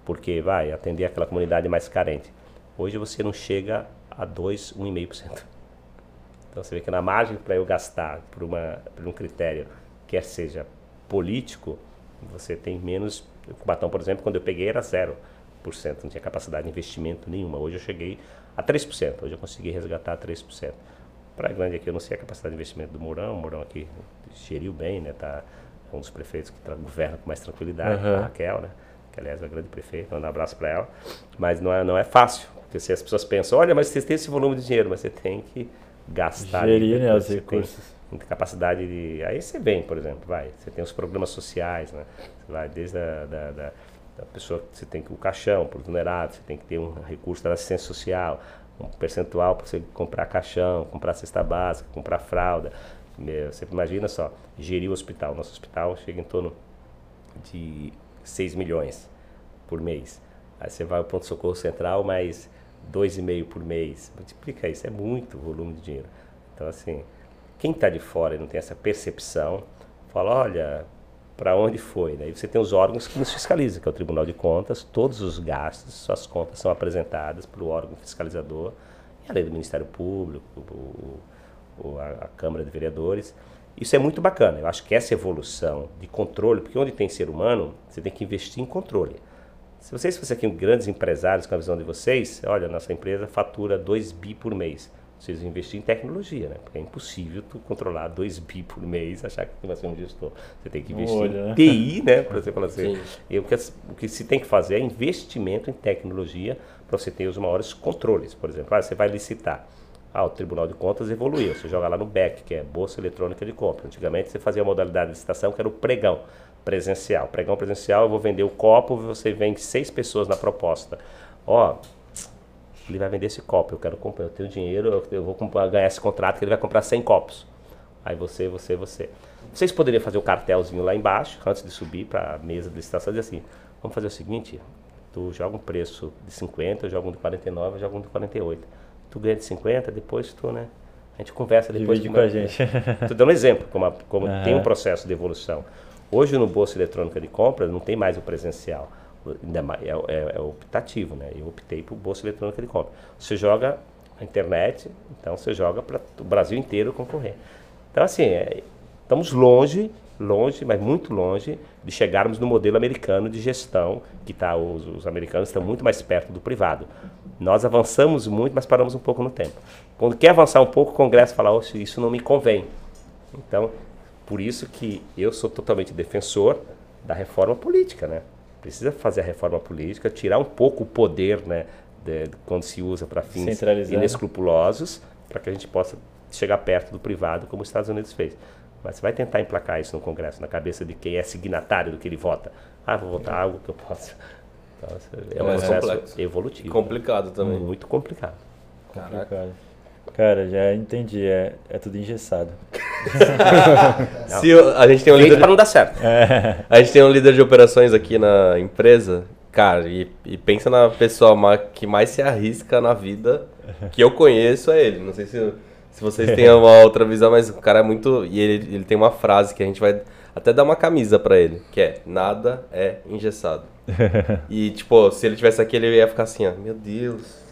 S2: porque vai atender aquela comunidade mais carente. Hoje você não chega a 2, 1,5%. Então você vê que na margem para eu gastar por, uma, por um critério, quer seja político, você tem menos. O Cubatão, por exemplo, quando eu peguei era 0%, não tinha capacidade de investimento nenhuma. Hoje eu cheguei a 3%, hoje eu consegui resgatar 3%. Praia Grande aqui, eu não sei a capacidade de investimento do Mourão, o Mourão aqui geriu bem, né? Tá, é um dos prefeitos que governa com mais tranquilidade, uhum. a Raquel, né? Que aliás é uma grande prefeita, um abraço para ela. Mas não é, não é fácil, porque se as pessoas pensam, olha, mas você tem esse volume de dinheiro, mas você tem que gastar.
S1: Gerir, né, os recursos.
S2: Tem capacidade de. Aí você vem, por exemplo, vai. Você tem os programas sociais, né? Você vai desde a da, da, da pessoa que você tem que o caixão para os vulneráveis, você tem que ter um recurso da assistência social, um percentual para você comprar caixão, comprar cesta básica, comprar fralda. Você imagina só, gerir o hospital. Nosso hospital chega em torno de 6 milhões por mês. Aí você vai ao ponto-socorro central, mais 2,5 por mês. Multiplica isso, é muito volume de dinheiro. Então, assim, quem está de fora e não tem essa percepção, fala, olha, para onde foi. Daí você tem os órgãos que nos fiscalizam, que é o Tribunal de Contas, todos os gastos, suas contas são apresentadas para o órgão fiscalizador, e além do Ministério Público, o, o, a, a, Câmara de Vereadores. Isso é muito bacana, eu acho que essa evolução de controle, porque onde tem ser humano, você tem que investir em controle. Se vocês fossem aqui grandes empresários com a visão de vocês, olha, nossa empresa fatura 2 bi por mês vocês investir em tecnologia, né? Porque é impossível tu controlar 2 bi por mês, achar que tu vai ser um gestor. Você tem que investir Olha. em né? TI, né? Para você falar assim. E o, que, o que se tem que fazer é investimento em tecnologia para você ter os maiores controles. Por exemplo, ah, você vai licitar. Ah, o Tribunal de Contas evoluiu. Você joga lá no BEC, que é Bolsa Eletrônica de Compra. Antigamente você fazia a modalidade de licitação que era o pregão presencial. Pregão presencial, eu vou vender o copo, você vende seis pessoas na proposta. ó, ele vai vender esse copo, eu quero comprar, eu tenho dinheiro, eu, eu vou comprar, ganhar esse contrato que ele vai comprar 100 copos. Aí você, você, você. Vocês poderiam fazer o cartelzinho lá embaixo, antes de subir para a mesa de licitação, dizer assim, vamos fazer o seguinte, tu joga um preço de 50, eu jogo um de 49, eu jogo um de 48. Tu ganha de 50, depois tu, né? A gente conversa depois.
S1: Divide com a gente.
S2: tu dá um exemplo, como, a, como uhum. tem um processo de evolução. Hoje no bolsa eletrônica de compra não tem mais o presencial ainda mais, é, é, é, optativo, né? Eu optei por bolsa eletrônica de compra. Você joga na internet, então você joga para o Brasil inteiro concorrer. Então, assim, é, estamos longe, longe, mas muito longe de chegarmos no modelo americano de gestão, que tá, os, os americanos estão muito mais perto do privado. Nós avançamos muito, mas paramos um pouco no tempo. Quando quer avançar um pouco, o Congresso fala, oh, isso não me convém. Então, por isso que eu sou totalmente defensor da reforma política, né? Precisa fazer a reforma política, tirar um pouco o poder, né, de, de, quando se usa para fins inescrupulosos, para que a gente possa chegar perto do privado, como os Estados Unidos fez. Mas você vai tentar emplacar isso no Congresso, na cabeça de quem é signatário do que ele vota. Ah, vou votar algo que eu possa. Então, é um é processo complexo. evolutivo.
S4: Complicado também.
S2: Muito complicado.
S1: Caraca. Cara, já entendi. É, é tudo engessado. *laughs*
S4: Se eu, a gente tem um líder para não dar certo. É. *laughs* A gente tem um líder de operações aqui na empresa, cara, e, e pensa na pessoa que mais se arrisca na vida que eu conheço é ele. Não sei se, se vocês têm uma *laughs* outra visão, mas o cara é muito. E ele, ele tem uma frase que a gente vai até dar uma camisa para ele, que é nada é engessado. e, tipo, se ele tivesse aqui, ele ia ficar assim, ó, meu Deus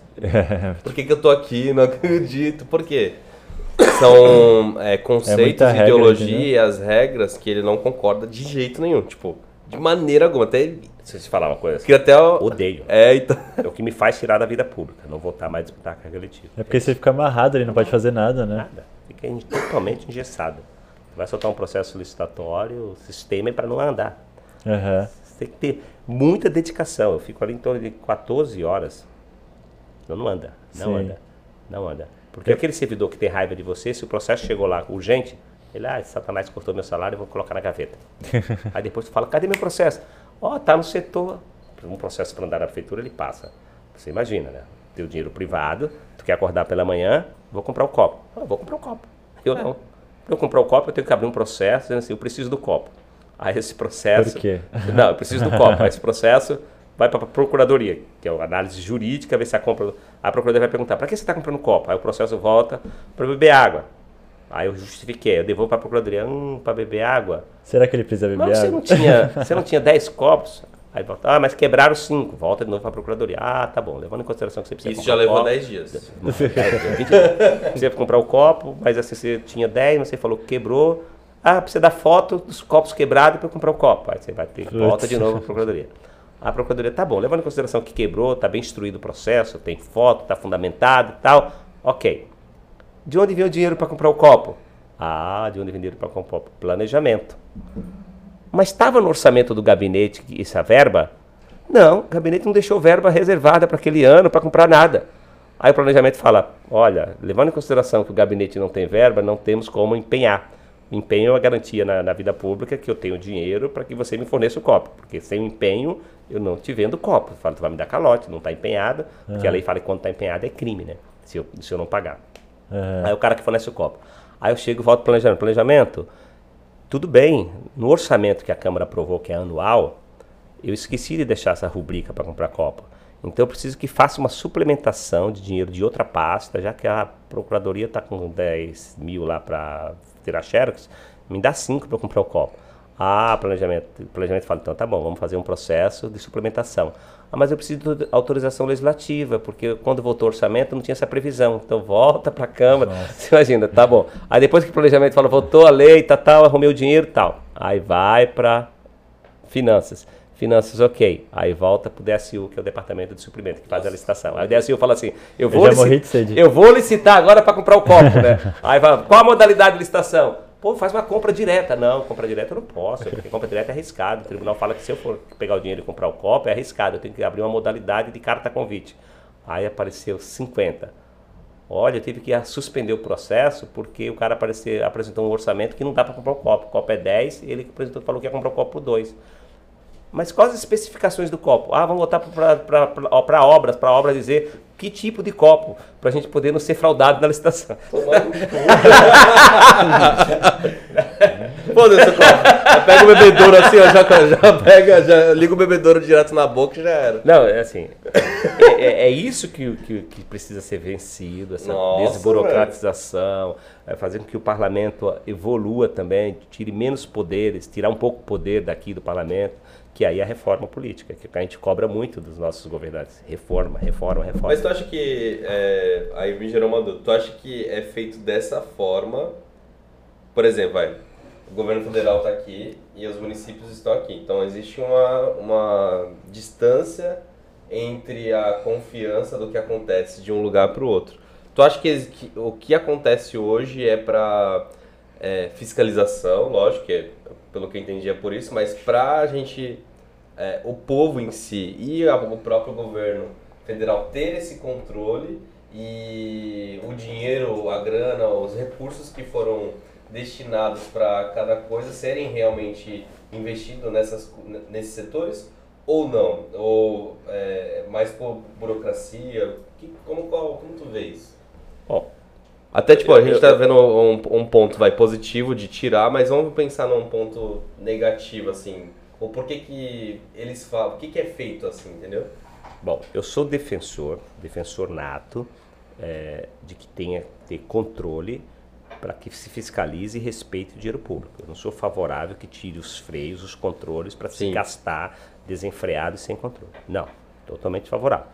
S4: Por que, que eu tô aqui? Não *laughs* acredito. Por quê? São é, conceitos, é ideologias, regras que ele não concorda de jeito nenhum. Tipo, de maneira alguma. Até
S2: se te falar uma coisa.
S4: Que até eu...
S2: Odeio.
S4: É, então...
S2: é o que me faz tirar da vida pública. Não voltar mais a disputar a carga letiva.
S1: É porque você fica amarrado, ele não pode fazer nada, né? Nada.
S2: Fica totalmente engessado. Vai soltar um processo licitatório, o sistema é para não andar.
S1: Uhum.
S2: Você tem que ter muita dedicação. Eu fico ali em torno de 14 horas não, não anda. Não Sim. anda. Não anda. Porque é. aquele servidor que tem raiva de você, se o processo chegou lá urgente, ele, ah, Satanás cortou meu salário, eu vou colocar na gaveta. *laughs* Aí depois tu fala, cadê meu processo? Ó, oh, tá no setor. Um processo para andar na prefeitura, ele passa. Você imagina, né? Teu dinheiro privado, tu quer acordar pela manhã, vou comprar um copo. Ah, vou comprar um copo. Eu é. não. Para eu comprar o um copo, eu tenho que abrir um processo dizendo assim, eu preciso do copo. Aí esse processo...
S1: Por quê?
S2: Não, eu preciso do copo. Aí esse processo vai para a procuradoria, que é a análise jurídica, ver se a compra. A procuradoria vai perguntar: para que você está comprando copo? Aí o processo volta para beber água. Aí eu justifiquei, eu devolvo para a procuradoria, hum, para beber água.
S1: Será que ele precisa beber
S2: mas
S1: água? *laughs*
S2: Você não tinha, você não tinha 10 copos? Aí volta, ah, mas quebraram 5. Volta de novo para a procuradoria. Ah, tá bom, levando em consideração que você precisa
S4: Isso já levou 10 dias. *laughs*
S2: Precisa comprar o copo, mas assim, você tinha 10, mas você falou que quebrou. Ah, precisa dar foto dos copos quebrados para comprar o copo. Aí você vai ter, volta de novo para a procuradoria. A procuradoria, tá bom, levando em consideração que quebrou, tá bem instruído o processo, tem foto, tá fundamentado e tal, ok. De onde vem o dinheiro para comprar o copo? Ah, de onde vem o dinheiro para comprar o copo? Planejamento. Mas estava no orçamento do gabinete essa verba? Não, o gabinete não deixou verba reservada para aquele ano para comprar nada. Aí o planejamento fala: olha, levando em consideração que o gabinete não tem verba, não temos como empenhar empenho é uma garantia na, na vida pública que eu tenho dinheiro para que você me forneça o copo. Porque sem empenho, eu não te vendo o copo. Eu falo, tu vai me dar calote, não está empenhado. Uhum. Porque a lei fala que quando está empenhado é crime, né? Se eu, se eu não pagar. Uhum. Aí o cara que fornece o copo. Aí eu chego e volto para planejamento. Planejamento, tudo bem. No orçamento que a Câmara aprovou, que é anual, eu esqueci de deixar essa rubrica para comprar copo. Então eu preciso que faça uma suplementação de dinheiro de outra pasta, já que a Procuradoria está com 10 mil lá para tirar xerox, me dá 5 para comprar o copo. Ah, planejamento. Planejamento fala, então tá bom, vamos fazer um processo de suplementação. Ah, mas eu preciso de autorização legislativa, porque quando voltou o orçamento não tinha essa previsão. Então volta para a Câmara. Nossa. *laughs* Você imagina, tá bom. Aí depois que o planejamento fala, voltou a lei, tá, tal, arrumei o dinheiro tal. Aí vai para finanças. Finanças, ok. Aí volta para o DSU, que é o Departamento de Suprimento, que faz a licitação. Aí o DSU fala assim: eu vou, eu eu vou licitar agora para comprar o copo, né? *laughs* Aí vai, qual a modalidade de licitação? Pô, faz uma compra direta. Não, compra direta eu não posso, porque compra direta é arriscado. O tribunal fala que se eu for pegar o dinheiro e comprar o copo, é arriscado. Eu tenho que abrir uma modalidade de carta convite. Aí apareceu 50. Olha, eu tive que suspender o processo porque o cara apareceu, apresentou um orçamento que não dá para comprar o copo. O copo é 10, ele apresentou, falou que ia comprar o copo por 2. Mas quais as especificações do copo? Ah, vamos voltar para obras, para obras dizer que tipo de copo, para a gente poder não ser fraudado na licitação. *laughs*
S4: Foda-se o copo. Pega o bebedouro assim, ó, já, já pega, já liga o bebedouro direto na boca e já era.
S2: Não, é assim. É, é, é isso que, que, que, precisa ser vencido, essa Nossa, desburocratização, é fazer com que o parlamento evolua também, tire menos poderes, tirar um pouco o poder daqui do parlamento que aí é a reforma política, que a gente cobra muito dos nossos governantes. Reforma, reforma, reforma.
S4: Mas tu acha que, é, aí me gerou uma dúvida, tu acha que é feito dessa forma, por exemplo, vai, o governo federal está aqui e os municípios estão aqui, então existe uma, uma distância entre a confiança do que acontece de um lugar para o outro. Tu acha que, que, o que acontece hoje é para é, fiscalização, lógico que é pelo que eu entendi é por isso, mas para a gente, é, o povo em si e a, o próprio governo federal ter esse controle e o dinheiro, a grana, os recursos que foram destinados para cada coisa serem realmente investidos nessas, nesses setores ou não? Ou é, mais por burocracia? Que, como, como tu vê isso?
S2: Bom,
S4: até, tipo, a gente tá vendo um, um, ponto, vai, positivo de tirar, mas vamos pensar num ponto negativo, assim. Ou por que que eles falam, o que que é feito assim, entendeu?
S2: Bom, eu sou defensor, defensor nato, é, de que tenha ter controle para que se fiscalize e respeite o dinheiro público. Eu não sou favorável que tire os freios, os controles para se gastar desenfreado e sem controle. Não, totalmente favorável.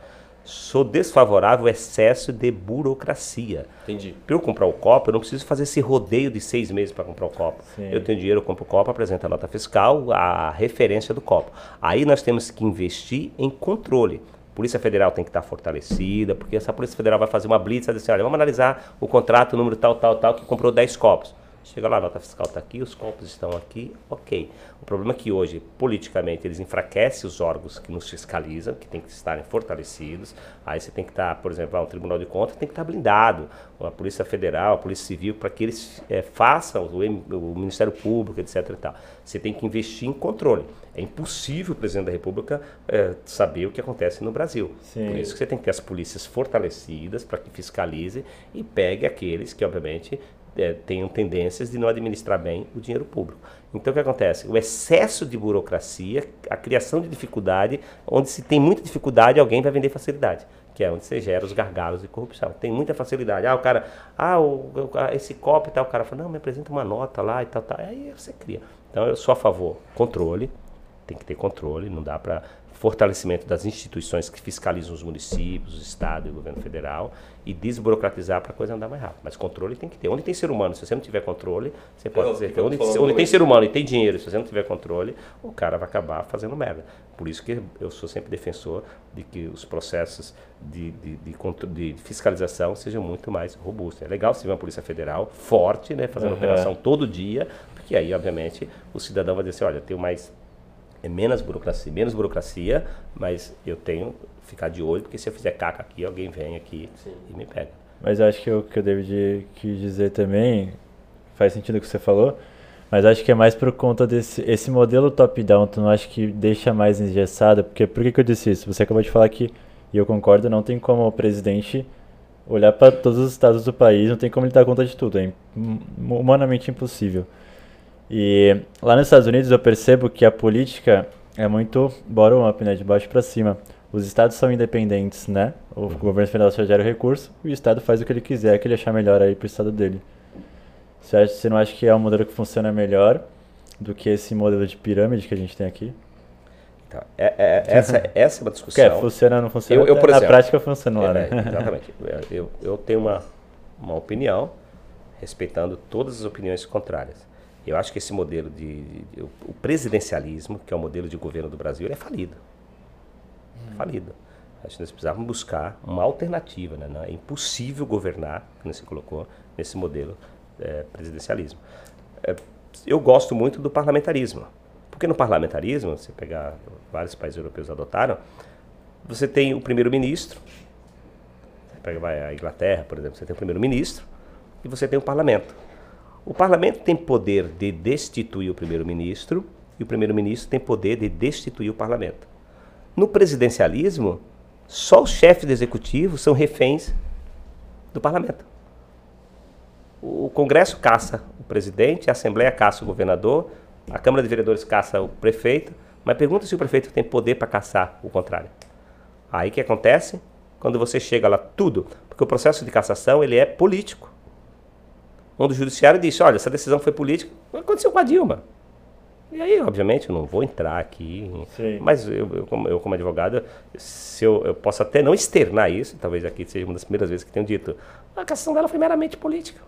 S2: Sou desfavorável ao excesso de burocracia.
S4: Entendi.
S2: Para eu comprar o copo, eu não preciso fazer esse rodeio de seis meses para comprar o copo. Sim. Eu tenho dinheiro, eu compro o copo, apresento a nota fiscal, a referência do copo. Aí nós temos que investir em controle. A Polícia Federal tem que estar fortalecida, porque essa Polícia Federal vai fazer uma blitz e dizer assim, olha, vamos analisar o contrato, o número tal, tal, tal, que comprou 10 copos. Chega lá, a nota fiscal está aqui, os copos estão aqui, ok. O problema é que hoje, politicamente, eles enfraquecem os órgãos que nos fiscalizam, que tem que estarem fortalecidos. Aí você tem que estar, por exemplo, um Tribunal de Contas tem que estar blindado, a Polícia Federal, a Polícia Civil, para que eles é, façam, o, o, Ministério Público, etc. E tal. Você tem que investir em controle. É impossível o presidente da República é, saber o que acontece no Brasil. Sim. Por isso que você tem que ter as polícias fortalecidas para que fiscalize e pegue aqueles que, obviamente, é, tenham tendências de não administrar bem o dinheiro público. Então o que acontece? O excesso de burocracia, a criação de dificuldade, onde se tem muita dificuldade, alguém vai vender facilidade, que é onde você gera os gargalos de corrupção. Tem muita facilidade. Ah, o cara, ah, o, esse copo e tal, o cara fala, não, me apresenta uma nota lá e tal, tal. Aí você cria. Então eu sou a favor, controle, tem que ter controle, não dá para fortalecimento das instituições que fiscalizam os municípios, o Estado e o governo federal e desburocratizar para a coisa andar mais rápido. Mas controle tem que ter. Onde tem ser humano, se você não tiver controle, você pode eu, dizer que onde, onde tem ser humano e tem dinheiro, se você não tiver controle, o cara vai acabar fazendo merda. Por isso que eu sou sempre defensor de que os processos de, de, de, de fiscalização sejam muito mais robustos. É legal se tiver uma Polícia Federal forte, né, fazendo uhum. operação todo dia, porque aí, obviamente, o cidadão vai dizer assim, olha, eu tenho mais é menos burocracia, menos burocracia, mas eu tenho que ficar de olho, porque se eu fizer caca aqui, alguém vem aqui Sim. e me pega.
S1: Mas acho que o que o David quis dizer também faz sentido o que você falou, mas acho que é mais por conta desse esse modelo top-down, tu não acha que deixa mais engessado? Porque por que, que eu disse isso? Você acabou de falar que, e eu concordo, não tem como o presidente olhar para todos os estados do país, não tem como ele dar conta de tudo, é humanamente impossível. E lá nos Estados Unidos eu percebo que a política é muito bottom-up, né, de baixo para cima. Os estados são independentes, né? O governo federal só gera o recurso e o estado faz o que ele quiser, que ele achar melhor aí pro estado dele. Você, acha, você não acha que é um modelo que funciona melhor do que esse modelo de pirâmide que a gente tem aqui?
S2: Então, é, é, essa, *laughs* essa é uma discussão.
S1: Que é, funciona ou não funciona? Eu, eu, por na exemplo, prática funciona lá,
S2: é, né? Exatamente. *laughs* Eu, eu tenho uma, uma opinião, respeitando todas as opiniões contrárias. Eu acho que esse modelo de, de, o presidencialismo, que é o modelo de governo do Brasil, é falido. Hum. Falido. Acho que nós precisávamos buscar uma alternativa. Né? É impossível governar, como você colocou, nesse modelo é, presidencialismo. É, eu gosto muito do parlamentarismo. Porque no parlamentarismo, se pegar vários países europeus adotaram, você tem o primeiro-ministro, pega vai a Inglaterra, por exemplo, você tem o primeiro-ministro e você tem o parlamento. O parlamento tem poder de destituir o primeiro-ministro e o primeiro-ministro têm poder de destituir o parlamento. No presidencialismo, só os chefes do executivo são reféns do parlamento. O Congresso caça o presidente, a Assembleia caça o governador, a Câmara de Vereadores caça o prefeito, mas pergunta se o prefeito tem poder para caçar o contrário. Aí que acontece? Quando você chega lá, tudo, porque o processo de cassação ele é político. Onde o judiciário disse, olha, essa decisão foi política, aconteceu com a Dilma. E aí, obviamente, eu não vou entrar aqui, Sim. mas eu, eu, como, eu, como advogado, se eu, eu posso até não externar isso, talvez aqui seja uma das primeiras vezes que tenho dito, a cassação dela foi meramente política.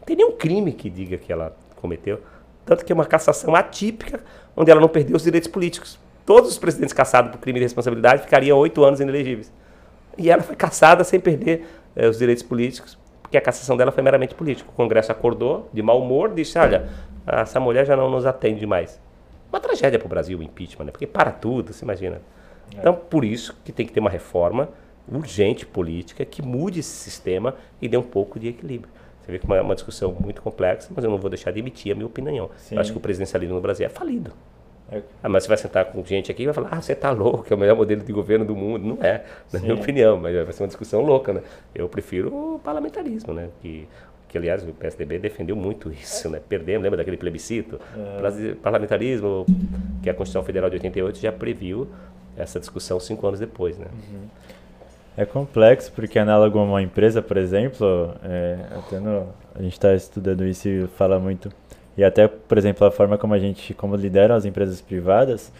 S2: Não tem nenhum crime que diga que ela cometeu. Tanto que é uma cassação atípica, onde ela não perdeu os direitos políticos. Todos os presidentes cassados por crime de responsabilidade ficariam oito anos inelegíveis. E ela foi cassada sem perder eh, os direitos políticos, porque a cassação dela foi meramente política. O Congresso acordou, de mau humor, disse: olha, essa mulher já não nos atende mais. Uma tragédia para o Brasil o impeachment, né? porque para tudo, você imagina. É. Então, por isso que tem que ter uma reforma urgente política que mude esse sistema e dê um pouco de equilíbrio. Você vê que é uma, uma discussão muito complexa, mas eu não vou deixar de emitir a minha opinião. Acho que o presidencialismo no Brasil é falido. É. Ah, mas você vai sentar com gente aqui e vai falar, ah, você está louco, é o melhor modelo de governo do mundo. Não é, na Sim. minha opinião, mas vai ser uma discussão louca, né? Eu prefiro o parlamentarismo, né? Que, que aliás o PSDB defendeu muito isso, né? Perdemos, lembra daquele plebiscito? É. Parlamentarismo, que a Constituição Federal de 88 já previu essa discussão cinco anos depois, né? Uhum.
S1: É complexo porque análogo a uma empresa, por exemplo, é, no, a gente está estudando isso e fala muito e até, por exemplo, a forma como a gente, como lidera as empresas privadas,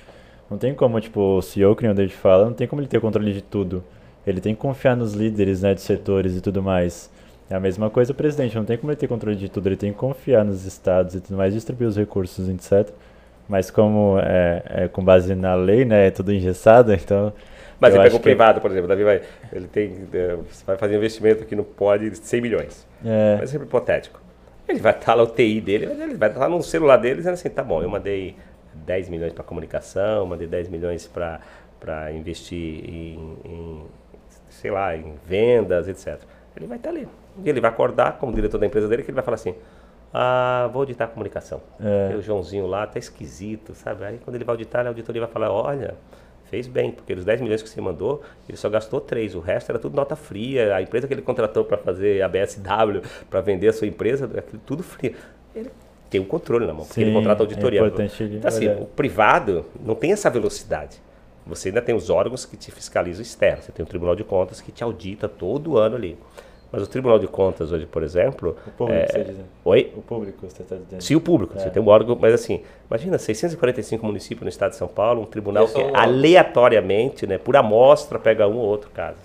S1: não tem como, tipo, o CEO, que nem o David fala, não tem como ele ter controle de tudo. Ele tem que confiar nos líderes, né, de setores e tudo mais. É a mesma coisa o presidente, não tem como ele ter controle de tudo, ele tem que confiar nos estados e tudo mais, distribuir os recursos, etc. Mas como é, é com base na lei, né, é tudo engessado, *laughs* então...
S2: Mas ele pega o privado, por exemplo, Davi vai, ele tem, é, vai fazer investimento que não pode 100 milhões. É. Mas é sempre hipotético. Ele vai estar lá o TI dele, ele vai estar no celular dele dizendo assim, tá bom, eu mandei 10 milhões para comunicação, mandei 10 milhões para investir em, em, sei lá, em vendas, etc. Ele vai estar ali. E ele vai acordar como diretor da empresa dele que ele vai falar assim, ah, vou auditar a comunicação. É. o Joãozinho lá tá esquisito, sabe? Aí quando ele vai auditar, a auditoria vai falar, olha, fez bem, porque dos 10 milhões que você mandou, ele só gastou 3, o resto era tudo nota fria, a empresa que ele contratou para fazer a BSW, para vender a sua empresa, aquilo tudo frio. Ele tem o um controle na mão, porque Sim, ele contrata auditoria. É então, assim, o privado não tem essa velocidade. Você ainda tem os órgãos que te fiscalizam externo, você tem o Tribunal de Contas que te audita todo ano ali. Mas o Tribunal de Contas hoje, por exemplo.
S1: O público, é... você diz.
S2: Oi?
S1: O público, você está dizendo.
S2: Sim, o público. É. Você tem um órgão, mas assim, imagina 645 municípios no estado de São Paulo, um tribunal que aleatoriamente, né, por amostra, pega um ou outro caso.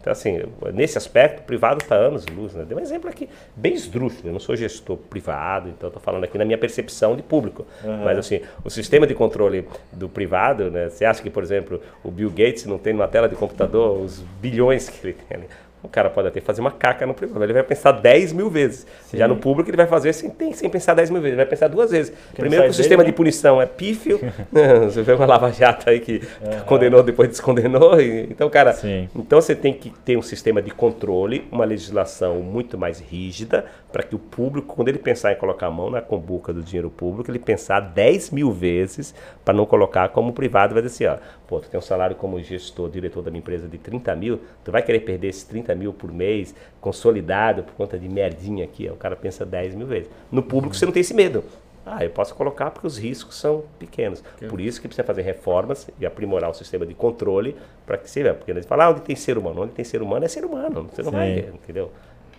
S2: Então, assim, nesse aspecto, o privado está anos luz. Né? Dei um exemplo aqui bem esdrúxulo. Eu não sou gestor privado, então estou falando aqui na minha percepção de público. Uhum. Mas, assim, o sistema de controle do privado, né? você acha que, por exemplo, o Bill Gates não tem numa tela de computador os bilhões que ele tem ali? O cara pode até fazer uma caca no privado, ele vai pensar 10 mil vezes. Sim. Já no público ele vai fazer sem, sem pensar 10 mil vezes, ele vai pensar duas vezes. Primeiro que o sistema dele, de né? punição é pífio, *laughs* você vê uma lava-jato aí que uhum. condenou, depois descondenou. E, então, cara, Sim. então você tem que ter um sistema de controle, uma legislação muito mais rígida, para que o público, quando ele pensar em colocar a mão na combuca do dinheiro público, ele pensar 10 mil vezes para não colocar como privado, vai dizer assim, ó, pô, tu tem um salário como gestor, diretor da minha empresa de 30 mil, tu vai querer perder esses 30 mil por mês, consolidado por conta de merdinha aqui, ó, o cara pensa 10 mil vezes. No público você não tem esse medo. Ah, eu posso colocar porque os riscos são pequenos. Por isso que precisa fazer reformas e aprimorar o sistema de controle para que se veja. Porque eles falam, ah, onde tem ser humano? Onde tem ser humano é ser humano. Você não Sim. vai entendeu?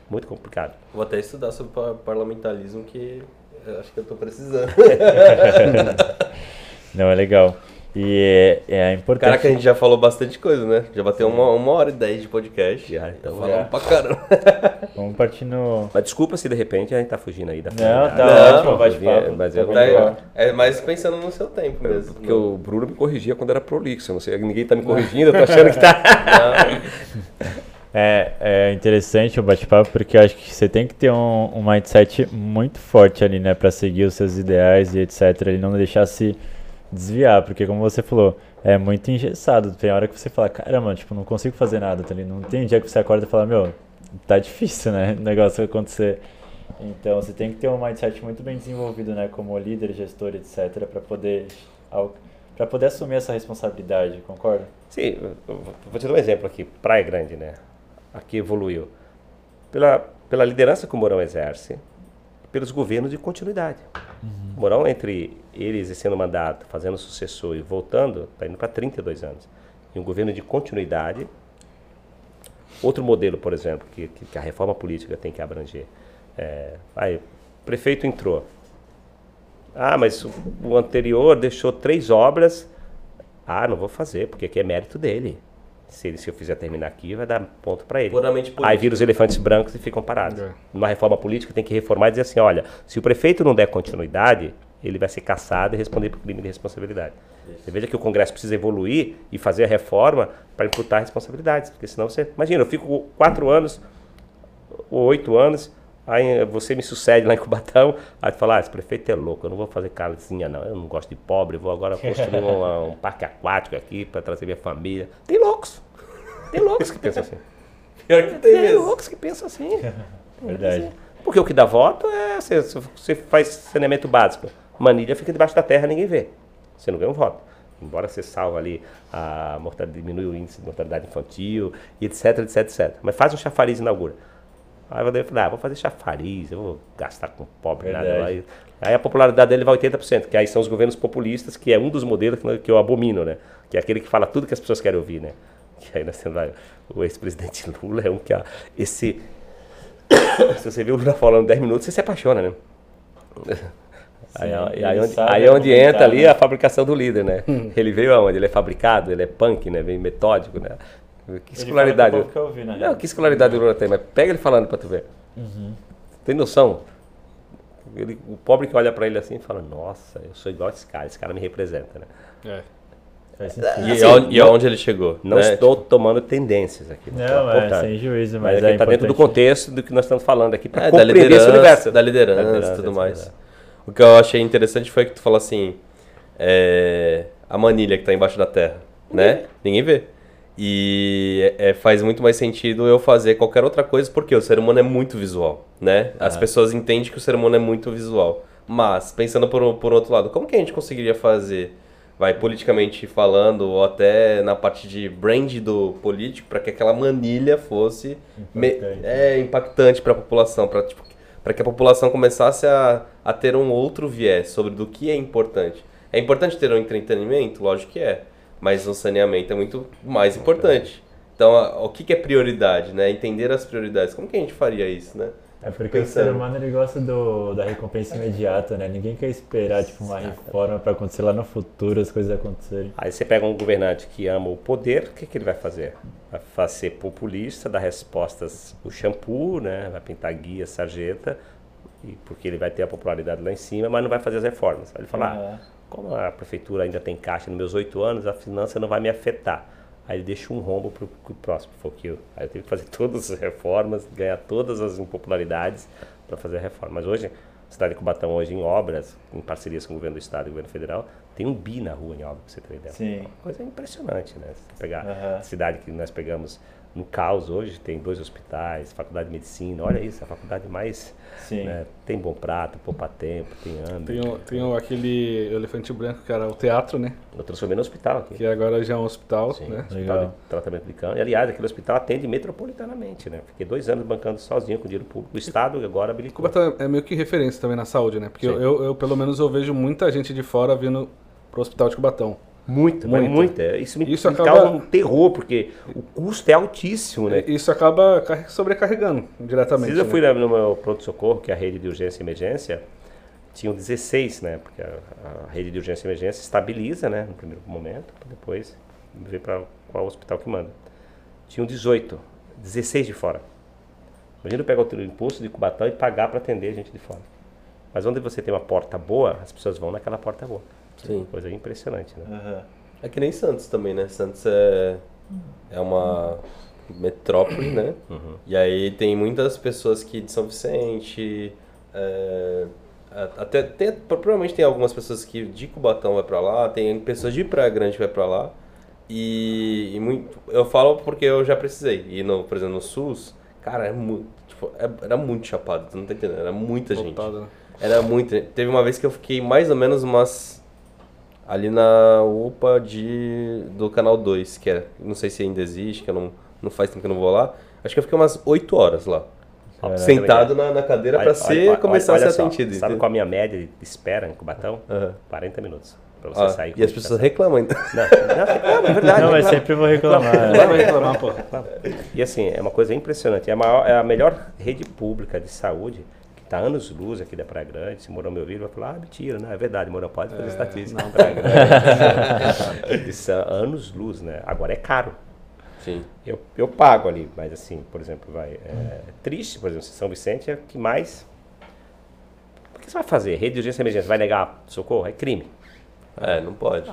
S2: Muito complicado.
S4: Vou até estudar sobre parlamentarismo que acho que eu estou precisando. *laughs*
S1: não, é legal. E é, é importante.
S4: Cara, que a gente já falou bastante coisa, né? Já bateu uma, uma hora e dez de podcast.
S2: Já, então.
S4: Falamos pra caramba. *laughs*
S1: Vamos partir no.
S2: Mas desculpa se de repente a gente tá fugindo aí da
S1: Não, tá
S2: ótimo, bate-papo. Mas
S4: é, tá, é mais pensando no seu tempo mesmo.
S2: Porque no... o Bruno me corrigia quando era prolixo. Não sei, ninguém tá me corrigindo, eu tô achando que tá. *laughs*
S1: É, é interessante o bate-papo porque eu acho que você tem que ter um, um mindset muito forte ali, né, para seguir os seus ideais e etc. E não deixar se desviar, porque como você falou, é muito engessado. Tem hora que você fala, caramba, tipo, não consigo fazer nada, tá ali. Não tem dia que você acorda e fala, meu, tá difícil, né? *laughs* O negócio acontecer. Então você tem que ter um mindset muito bem desenvolvido, né, como líder, gestor, etc, para poder para poder assumir essa responsabilidade, concorda?
S2: Sim, vou te dar um exemplo aqui, Praia Grande, né? Aqui evoluiu pela pela liderança que o Mourão exerce, pelos governos de continuidade. Uhum. Mourão, entre ele exercendo mandato, fazendo sucessor e voltando, está indo para 32 anos. E um governo de continuidade. Outro modelo, por exemplo, que, que a reforma política tem que abranger. É, aí, o prefeito entrou. Ah, mas o, o anterior deixou três obras. Ah, não vou fazer, porque aqui é mérito dele se, ele, se eu fizer terminar aqui, vai dar ponto para ele.
S4: Puramente
S2: Aí vira os elefantes brancos e ficam parados. É. Numa reforma política tem que reformar e dizer assim, olha, se o prefeito não der continuidade, ele vai ser caçado e responder por crime de responsabilidade. Você veja que o Congresso precisa evoluir e fazer a reforma para imputar responsabilidades, porque senão você... Imagina, eu fico quatro anos ou oito anos Aí você me sucede lá em Cubatão, aí tu fala, ah, esse prefeito é louco, eu não vou fazer casinha não, eu não gosto de pobre, vou agora *laughs* construir um, um parque aquático aqui para trazer minha família. Tem loucos, tem loucos que pensam assim.
S4: Pior que tem,
S2: tem loucos que pensam assim. *laughs*
S1: Verdade.
S2: Porque o que dá voto é, você, você faz saneamento básico, manilha fica debaixo da terra, ninguém vê, você não ganha um voto embora você salva ali a mortalidade, diminui o índice de mortalidade infantil, etc, etc, etc. Mas faz um chafariz e inaugura. Aí eu falei, ah, vou fazer chafariz, eu vou gastar com pobre, Verdade. nada. Aí, aí, a popularidade dele vai 80%, que aí são os governos populistas, que é um dos modelos que, eu abomino, né? Que é aquele que fala tudo que as pessoas querem ouvir, né? *laughs* Que aí nós temos lá, o ex-presidente Lula é um que, esse... *coughs* Se você vê o Lula falando 10 minutos, você se apaixona, né? Sim, aí, aí, onde, aí onde entra ali né? a fabricação do líder, né? Hum. *laughs* Ele veio aonde? Ele é fabricado, ele é punk, né? Vem metódico, né? Que escolaridade. Que eu ouvi, né? Não, que escolaridade o Lula tem, mas pega ele falando pra tu ver. Uhum. Tem noção? Ele, o pobre que olha pra ele assim e fala, nossa, eu sou igual a esse cara, esse cara me representa, né? É.
S4: E, assim, e aonde ele chegou?
S2: Não né? estou tipo... tomando tendências aqui.
S1: Não, é, sem juízo, mas, mas
S2: é está dentro do contexto do que nós estamos falando aqui,
S4: para é, da liderança, esse universo. Da liderança e tudo mais. O que eu achei interessante foi que tu falou assim, é, a manilha que está embaixo da terra, né? Ninguém vê. E é, faz muito mais sentido eu fazer qualquer outra coisa, porque o ser humano é muito visual, né? As pessoas entendem que o ser humano é muito visual. Mas, pensando por, por outro lado, como que a gente conseguiria fazer, vai, politicamente falando, ou até na parte de brand do político, para que aquela manilha fosse impactante, me, é, impactante para a população, para tipo, que a população começasse a, a ter um outro viés sobre do que é importante. É importante ter um entretenimento? Lógico que é mas o saneamento é muito mais importante. Então, a, o que, que, é prioridade, né? Entender as prioridades. Como que a gente faria isso, né?
S1: É porque Pensando. o ser humano ele gosta do, da recompensa imediata, né? Ninguém quer esperar tipo, uma reforma para acontecer lá no futuro, as coisas acontecerem.
S2: Aí você pega um governante que ama o poder, o que, que ele vai fazer? Vai fazer populista, dar respostas o shampoo, né? Vai pintar guia, sarjeta, e porque ele vai ter a popularidade lá em cima, mas não vai fazer as reformas. Aí ele fala, uhum. ah, como a prefeitura ainda tem caixa nos meus oito anos, a finança não vai me afetar. Aí ele deixa um rombo para o próximo foquio. Aí eu tive que fazer *laughs* todas as reformas, ganhar todas as impopularidades para fazer a reforma. Mas hoje, a cidade de Cubatão, hoje em obras, em parcerias com o governo do estado e o governo federal, tem um bi na rua em obra, para você ter ideia.
S1: Sim.
S2: Uma coisa impressionante, né? Você pegar uhum. a cidade que nós pegamos no caos hoje, tem dois hospitais, faculdade de medicina, olha isso, a faculdade mais. Né, tem Bom Prato, Poupa Tempo, tem André.
S3: Tem, o, tem aquele elefante branco que era o teatro, né?
S2: Eu transformei no hospital aqui.
S3: Que agora já é um hospital, Sim, né?
S2: Hospital de tratamento de câncer. E, aliás, aquele hospital atende metropolitanamente, né? Fiquei dois anos bancando sozinho com dinheiro público. O Estado agora habilitou.
S3: Cuba é meio que referência também na saúde, né? Porque eu, eu, eu, pelo menos, eu vejo muita gente de fora vindo pro hospital de Cubatão.
S2: Muita, muita. muita. Isso me, isso me acaba... causa um terror, porque o custo é altíssimo, né?
S3: Isso acaba sobrecarregando diretamente.
S2: Eu né? fui no meu pronto-socorro, que é a rede de urgência e emergência, tinham 16, né? Porque a, a, rede de urgência e emergência estabiliza, né? No primeiro momento, depois ver para qual hospital que manda. Tinham 18, 16 de fora. Imagina eu pegar o impulso de Cubatão e pagar para atender gente de fora. Mas onde você tem uma porta boa, as pessoas vão naquela porta boa. Sim. Coisa impressionante, né?
S4: Uhum. É que nem Santos também, né? Santos é, é uma metrópole, né? Uhum. E aí tem muitas pessoas que de São Vicente, é, até tem, provavelmente tem algumas pessoas que de Cubatão vai para lá, tem pessoas de Praia Grande que vai para lá. E, e, muito, eu falo porque eu já precisei. E no, por exemplo, no SUS, cara, é muito, tipo, é, era muito chapado, tu não tá entendendo, era muita Voltado, gente. Né? Era muito. Teve uma vez que eu fiquei mais ou menos umas. Ali na UPA de, do canal 2, que é. Não sei se ainda existe, que eu não, não faz tempo que eu não vou lá. Acho que eu fiquei umas 8 horas lá. É, sentado na, na, cadeira para ser começar olha, a ser atendido.
S2: Sabe qual a minha média de espera em Cubatão? Uhum. 40 minutos. Pra você ah, sair.
S4: E as pessoas reclamam ainda.
S2: Não, não *laughs* reclamam, é verdade.
S1: Não, mas sempre vou reclamar. Não, vai reclamar,
S2: pô. E assim, é uma coisa impressionante. É a, maior, é a melhor rede pública de saúde Está anos luz aqui da Praia Grande. Se Mourão me ouvir, vai falar, ah, mentira, não, é verdade, Mourão pode fazer é, estatística não. *laughs* Praia Grande. são anos luz, né? Agora é caro.
S4: Sim.
S2: Eu, eu pago ali, mas assim, por exemplo, vai. É, triste, por exemplo, São Vicente é o que mais. O que você vai fazer? Rede de urgência e emergência, vai negar socorro? É crime.
S4: É, não pode.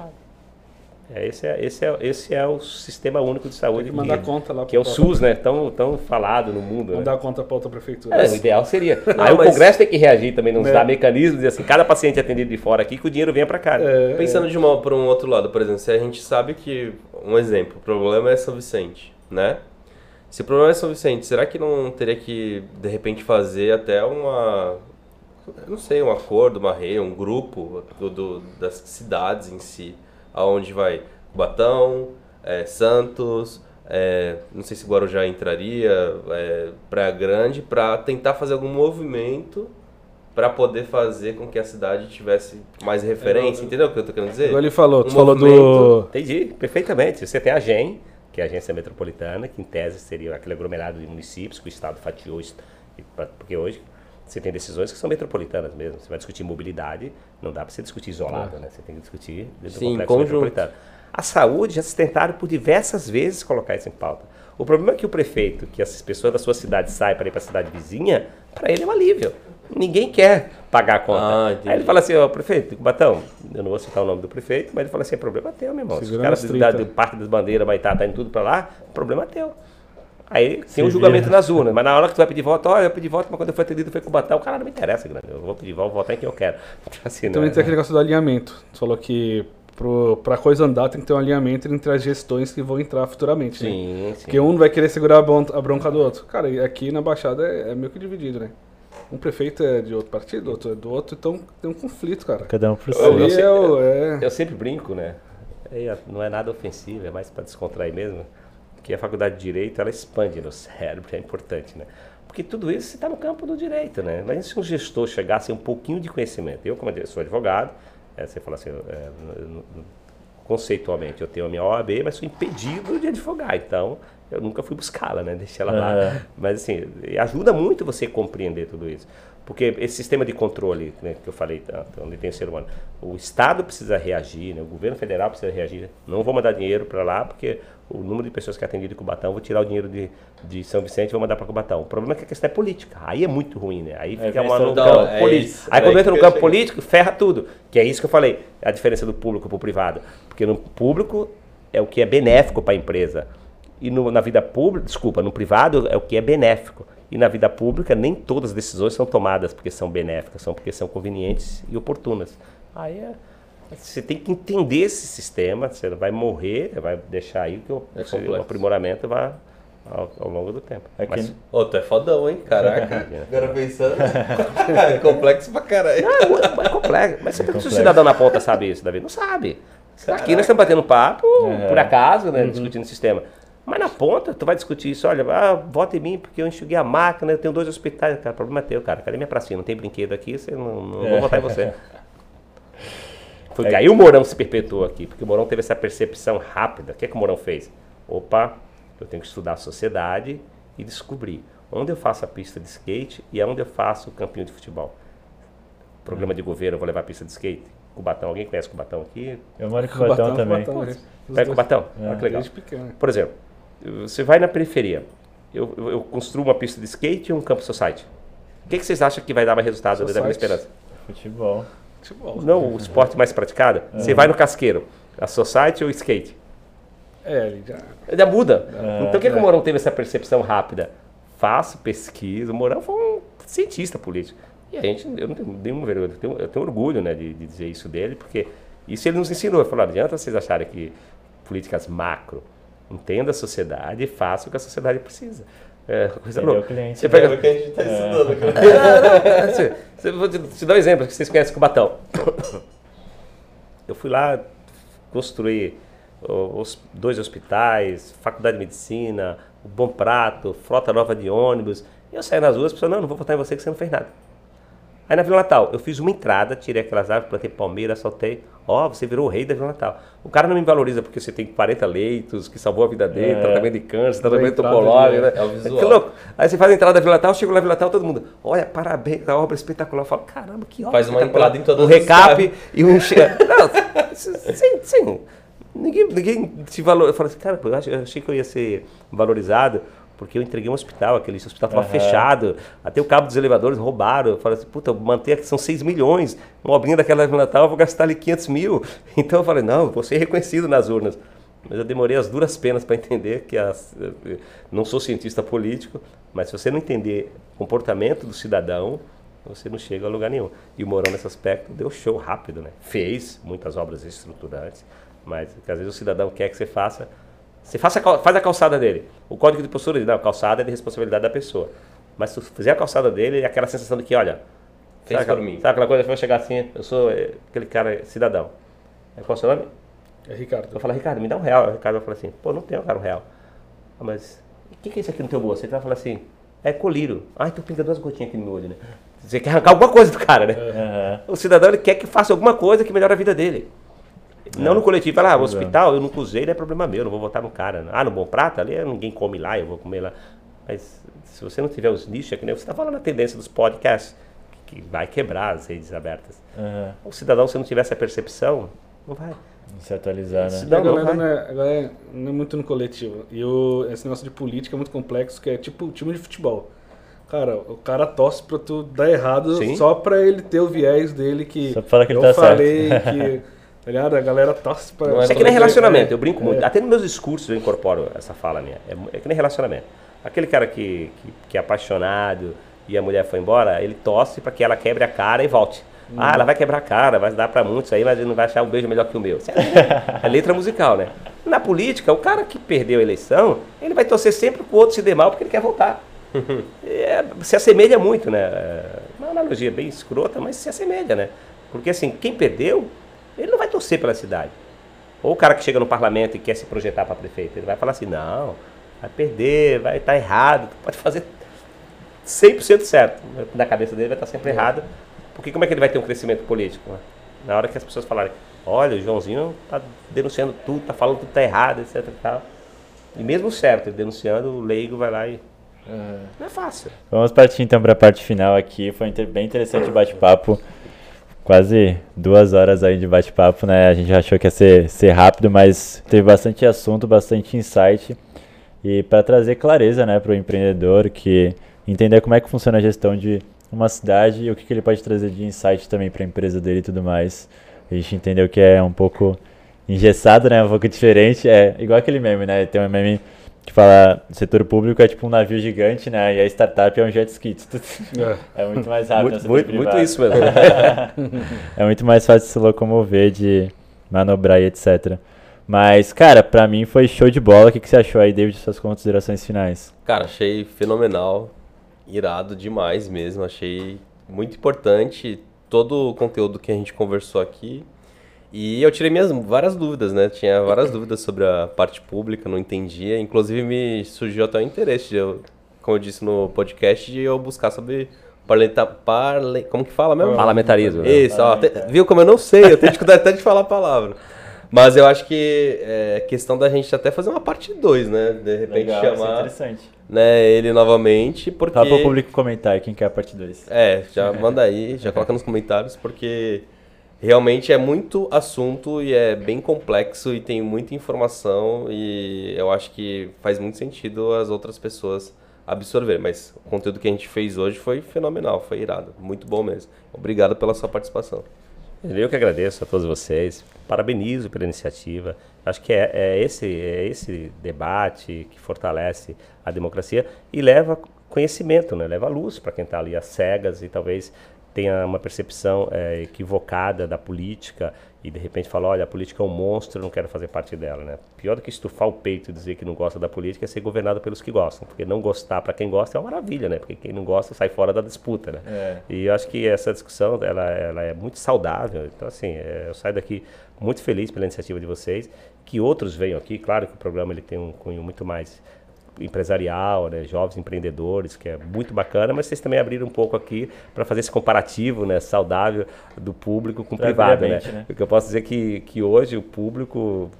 S2: É, esse, é, esse, é, esse é o Sistema Único de Saúde.
S3: Tem que mandar que, conta lá
S2: Que é o SUS, né? Tão, tão falado no mundo.
S3: Mandar
S2: né?
S3: conta para outra prefeitura.
S2: É, o ideal seria. *laughs* Não, Aí mas... o Congresso tem que reagir também, não é. dar mecanismos, dizer assim, cada paciente atendido de fora aqui, que o dinheiro venha para cá.
S4: É, Pensando de uma para um outro lado, por exemplo, se a gente sabe que, um exemplo, o problema é São Vicente, né? Se o problema é São Vicente, será que não teria que, de repente, fazer até uma, não sei, um acordo, uma rede, um grupo do, do, das cidades em si, aonde vai Cubatão, é, Santos, é, não sei se Guarujá entraria, é, Praia Grande, para tentar fazer algum movimento para poder fazer com que a cidade tivesse mais referência, é, entendeu o que eu estou querendo dizer?
S3: Ele falou, um tu falou do...
S2: Entendi, perfeitamente. Você tem a GEM, que é a Agência Metropolitana, que em tese seria aquele aglomerado de municípios que o Estado fatiou, porque hoje você tem decisões que são metropolitanas mesmo. Você vai discutir mobilidade, não dá para você discutir isolado, é. né? Você tem que discutir dentro
S4: Sim, do complexo conjunto. metropolitano.
S2: A saúde já se tentaram por diversas vezes colocar isso em pauta. O problema é que o prefeito, que as pessoas da sua cidade saem para ir para a cidade vizinha, para ele é um alívio. Ninguém quer pagar a conta. Ah, Aí ele fala assim, ó, prefeito, Batão, eu não vou citar o nome do prefeito, mas ele fala assim, é problema teu, meu irmão. Se o cara da, do Parque das Bandeiras vai estar tá indo tudo para lá, problema teu. Aí tem um julgamento nas urnas, mas na hora que tu vai pedir voto, olha, eu pedi voto, mas quando eu fui atendido foi com o Batão, o cara não me interessa, grande. Eu vou pedir voto, votar em quem eu quero. *laughs*
S3: Assim, Também é, tem aquele negócio do alinhamento. Tu falou que para coisa andar tem que ter um alinhamento entre as gestões que vão entrar futuramente.
S2: Né? Sim,
S3: né? sim. Porque um vai querer segurar a bronca do outro. Cara, aqui na Baixada é, é meio que dividido, né? Um prefeito é de outro partido, outro é do outro, então tem um conflito, cara.
S1: Cada um pro seu.
S2: Eu, eu, é... eu sempre brinco, né? É, não é nada ofensivo, é mais para descontrair mesmo. Que a faculdade de Direito, ela expande no cérebro, é importante, né? Porque tudo isso está no campo do direito, né? Mas se um gestor chegasse um pouquinho de conhecimento, eu como sou advogado, é, você fala assim, é, conceitualmente, eu tenho a minha OAB, mas sou impedido de advogar, então eu nunca fui buscá-la, né? Deixei ela lá. É. Mas assim, ajuda muito você compreender tudo isso. Porque esse sistema de controle né, que eu falei tanto, onde tem o ser humano, o Estado precisa reagir, né, o governo federal precisa reagir. Não vou mandar dinheiro para lá, porque o número de pessoas que é atendido em Cubatão, vou tirar o dinheiro de, de São Vicente e vou mandar para Cubatão. O problema é que a questão é política. Aí é muito ruim, né? Aí é, fica é, uma, no campo é político. Isso, Aí quando entra no campo político, ferra tudo. Que é isso que eu falei, a diferença do público para o privado. Porque no público é o que é benéfico para a empresa. E no, na vida pública, desculpa, no privado é o que é benéfico. E na vida pública, nem todas as decisões são tomadas porque são benéficas, são porque são convenientes e oportunas. Aí é, você tem que entender esse sistema, você vai morrer, vai deixar aí que o, é o aprimoramento vai ao, ao, longo do tempo.
S4: É Mas, Ô, tu é fodão, hein? Caraca. *laughs* Agora pensando. *laughs* é complexo pra caralho.
S2: Não, é complexo. Mas é se o cidadão na ponta sabe isso, Davi? Não sabe. Caraca. Aqui nós estamos batendo papo, é. por acaso, né? Uhum. Discutindo o sistema. Mas na ponta, tu vai discutir isso, olha, ah, vota em mim porque eu enxuguei a máquina, eu tenho dois hospitais. Cara, problema é teu, cara. Cadê minha pracinha? Não tem brinquedo aqui, você não, não é. vou votar em você. *laughs* Foi é. aí o Mourão se perpetuou aqui, porque o Mourão teve essa percepção rápida. O que, é que o Mourão fez? Opa, eu tenho que estudar a sociedade e descobrir onde eu faço a pista de skate e onde eu faço o campinho de futebol. Programa de governo, eu vou levar a pista de skate. Cubatão, alguém conhece Cubatão aqui?
S1: Eu moro em Cubatão, Cubatão também.
S2: Cubatão, Pega Cubatão, é. olha que legal. Por exemplo, você vai na periferia. Eu, eu, eu, construo uma pista de skate e um campo society. O que, que vocês acham que vai dar mais resultado da minha esperança?
S1: Futebol.
S2: Futebol. Não, o esporte mais praticado. Uhum. Você vai no casqueiro, a society ou skate?
S3: É, ele já...
S2: Já muda. É, então, o que, é. que o Morão teve essa percepção rápida? Faço pesquisa. O Morão foi um cientista político. E a gente, eu não tenho nenhum vergonha, eu tenho, eu tenho orgulho né, de, de, dizer isso dele, porque isso ele nos ensinou. Ele falou: não adianta vocês acharem que políticas macro, Entenda a sociedade e faça o que a sociedade precisa. É, coisa
S1: louca. Cliente,
S4: você pega o que a gente está é. estudando.
S2: É. *laughs* vou te, te dar um exemplo, que vocês conhecem Cubatão. *coughs* Eu fui lá construir os dois hospitais, faculdade de medicina, o Bom Prato, frota nova de ônibus. E eu saí nas ruas pensando, não, não vou votar em você que você não fez nada. Aí na Vila Natal, eu fiz uma entrada, tirei aquelas árvores, plantei palmeira, soltei. Ó, oh, você virou o rei da Vila Natal. O cara não me valoriza porque você tem 40 leitos, que salvou a vida dele, é. tratamento de câncer, tratamento topológico. Né? É o visual. Que louco. Aí você faz a entrada da Vila Natal, chego na Vila Natal, todo mundo, olha, parabéns, a obra é espetacular. Eu falo, caramba, que obra
S4: Faz uma entrada em todas
S2: Um recap e um... *laughs* não, sim, sim. Ninguém, ninguém se valor. Eu falei assim, cara, eu achei que eu ia ser valorizado porque eu entreguei um hospital, aquele hospital estava uhum. fechado, até o cabo dos elevadores roubaram. Eu falei assim, puta, manter aqui são 6 milhões, uma obrinha daquela de Natal, eu vou gastar ali 500 mil. *laughs* Então eu falei, não, vou ser reconhecido nas urnas. Mas eu demorei as duras penas para entender que as, não sou cientista político, mas se você não entender o comportamento do cidadão, você não chega a lugar nenhum. E o Morão, nesse aspecto, deu show rápido, né? Fez muitas obras estruturantes, mas às vezes o cidadão quer que você faça você faça, faz a calçada dele. O código de postura diz, não, a calçada é de responsabilidade da pessoa. Mas se tu fizer a calçada dele, é aquela sensação de que, olha,
S4: Fez sabe, por mim.
S2: Sabe aquela coisa que vai chegar assim, eu sou eh, aquele cara cidadão. É, qual é o seu nome?
S3: É Ricardo.
S2: Eu falo, Ricardo, me dá um real. O Ricardo vai falar assim, pô, não tenho, cara, um real. Ah, mas o que, que é isso aqui no teu bolso? Ele vai falar assim, é colírio. Ah, então pinga duas gotinhas aqui no meu olho, né? Você quer arrancar alguma coisa do cara, né? Uhum. O cidadão ele quer que faça alguma coisa que melhore a vida dele. Não no coletivo. Fala, ah, o hospital eu nunca usei, não é problema meu, não vou votar no cara. Ah, no Bom Prata, ali ninguém come lá, eu vou comer lá. Mas se você não tiver os nichos, é que nem você está falando a tendência dos podcasts, que vai quebrar as redes abertas. Uhum. O cidadão, se não tiver essa percepção, não vai.
S1: Se atualizar, né?
S3: Não, a, galera não, é, a galera não é muito no coletivo. E o, esse negócio de política é muito complexo, que é tipo time de futebol. Cara, o cara torce pra tu dar errado Sim. só pra ele ter o viés dele que.
S1: Só pra que
S3: eu
S1: ele tá
S3: falei
S1: certo.
S3: que *laughs* Tá ligado? A galera torce pra.
S2: Não é, é que nem relacionamento, eu brinco muito. É. Até nos meus discursos eu incorporo essa fala minha. É, é que nem relacionamento. Aquele cara que, que, que, é apaixonado e a mulher foi embora, ele torce para que ela quebre a cara e volte. Hum. Ah, ela vai quebrar a cara, vai dar para muitos aí, mas ele não vai achar um beijo melhor que o meu. É, é letra musical, né? Na política, o cara que perdeu a eleição, ele vai torcer sempre pro outro se der mal porque ele quer voltar. *laughs* É, se assemelha muito, né? Uma analogia bem escrota, mas se assemelha, né? Porque assim, quem perdeu ele não vai torcer pela cidade. Ou o cara que chega no parlamento e quer se projetar para prefeito, ele vai falar assim: não, vai perder, vai estar tá errado, pode fazer 100% certo. Na cabeça dele vai estar sempre errado, porque como é que ele vai ter um crescimento político? Né? Na hora que as pessoas falarem: olha, o Joãozinho está denunciando tudo, está falando tudo está errado, etc. E, tal. e mesmo certo, ele denunciando, o leigo vai lá e. Uhum. Não é fácil.
S1: Vamos partir então para a parte final aqui. Foi bem interessante o bate-papo quase duas horas aí de bate-papo, né? A gente achou que ia ser, ser rápido, mas teve bastante assunto, bastante insight. E para trazer clareza né, para o empreendedor, que entender como é que funciona a gestão de uma cidade e o que, que ele pode trazer de insight também para a empresa dele e tudo mais. A gente entendeu que é um pouco engessado, né? Um pouco diferente. É igual aquele meme, né? Tem um meme que fala setor público é tipo um navio gigante, né? E a startup é um jet ski. *laughs* É, é muito mais rápido.
S2: Muito, muito, muito, isso mesmo. *laughs*
S1: é muito mais fácil se locomover, de manobrar e etc. Mas, cara, pra mim foi show de bola. O que, que você achou aí, David, suas considerações finais?
S4: Cara, achei fenomenal, irado demais mesmo. Achei muito importante todo o conteúdo que a gente conversou aqui. E eu tirei minhas várias dúvidas, né? Tinha várias dúvidas sobre a parte pública, não entendia. Inclusive me surgiu até o interesse, de eu, como eu disse no podcast, de eu buscar sobre parlamenta, parle, como que fala mesmo?
S2: Parlamentarismo.
S4: Né? Isso, ó, te, viu como eu não sei, eu tenho dificuldade até de falar a palavra. Mas eu acho que é questão da gente até fazer uma parte 2, né? De repente Legal, chamar interessante. Né, ele novamente, porque...
S1: Tá para o público comentar quem quer a parte 2.
S4: É, já manda aí, já coloca nos comentários, porque realmente é muito assunto e é bem complexo e tem muita informação e eu acho que faz muito sentido as outras pessoas absorver. Mas o conteúdo que a gente fez hoje foi fenomenal, foi irado, muito bom mesmo. Obrigado pela sua participação.
S2: Eu que agradeço a todos vocês, parabenizo pela iniciativa. Acho que é, é esse, é esse debate que fortalece a democracia e leva conhecimento, né? leva luz para quem está ali às cegas e talvez tenha uma percepção é, equivocada da política e de repente fala, olha, a política é um monstro, eu não quero fazer parte dela, né? Pior do que estufar o peito e dizer que não gosta da política é ser governado pelos que gostam, porque não gostar para quem gosta é uma maravilha, né? Porque quem não gosta sai fora da disputa, né? É. E eu acho que essa discussão, ela, ela é muito saudável, então assim, é, eu saio daqui muito feliz pela iniciativa de vocês, que outros venham aqui, claro que o programa ele tem um cunho muito mais empresarial, né, jovens empreendedores, que é muito bacana, mas vocês também abriram um pouco aqui para fazer esse comparativo né, saudável do público com o privado. Né? né? Porque eu posso dizer que, que hoje o público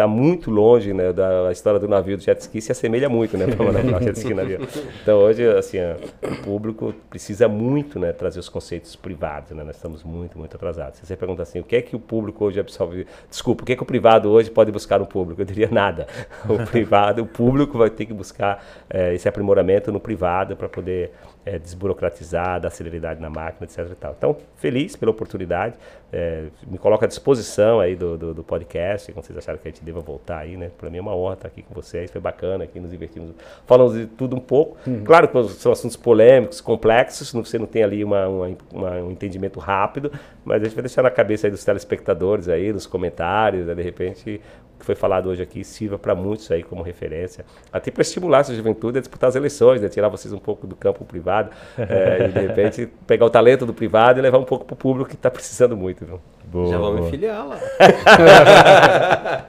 S2: está muito longe né, da história do navio do jet ski, se assemelha muito né, *laughs* para jet ski navio. Então hoje assim, o público precisa muito né, trazer os conceitos privados, né, nós estamos muito, muito atrasados. Se você pergunta assim, o que é que o público hoje absorve, desculpa, o que é que o privado hoje pode buscar no público? Eu diria nada. *laughs* O privado, o público vai ter que buscar é, esse aprimoramento no privado para poder é, desburocratizar, dar celeridade na máquina, etc. Então, feliz pela oportunidade, é, me coloco à disposição aí do, do, do, podcast, quando vocês acharam que a gente deva voltar aí, né? Para mim é uma honra estar aqui com vocês, foi bacana aqui, nos divertimos, falamos de tudo um pouco. Uhum. Claro que são assuntos polêmicos, complexos, você não tem ali uma, uma, uma, um entendimento rápido, mas a gente vai deixar na cabeça aí dos telespectadores aí, nos comentários, né? de repente que foi falado hoje aqui sirva para muitos aí como referência, até para estimular essa juventude a disputar as eleições, né? tirar vocês um pouco do campo privado é, e de repente pegar o talento do privado e levar um pouco para o público que está precisando muito. Viu?
S4: Boa, Já vamos me filiar lá. *laughs*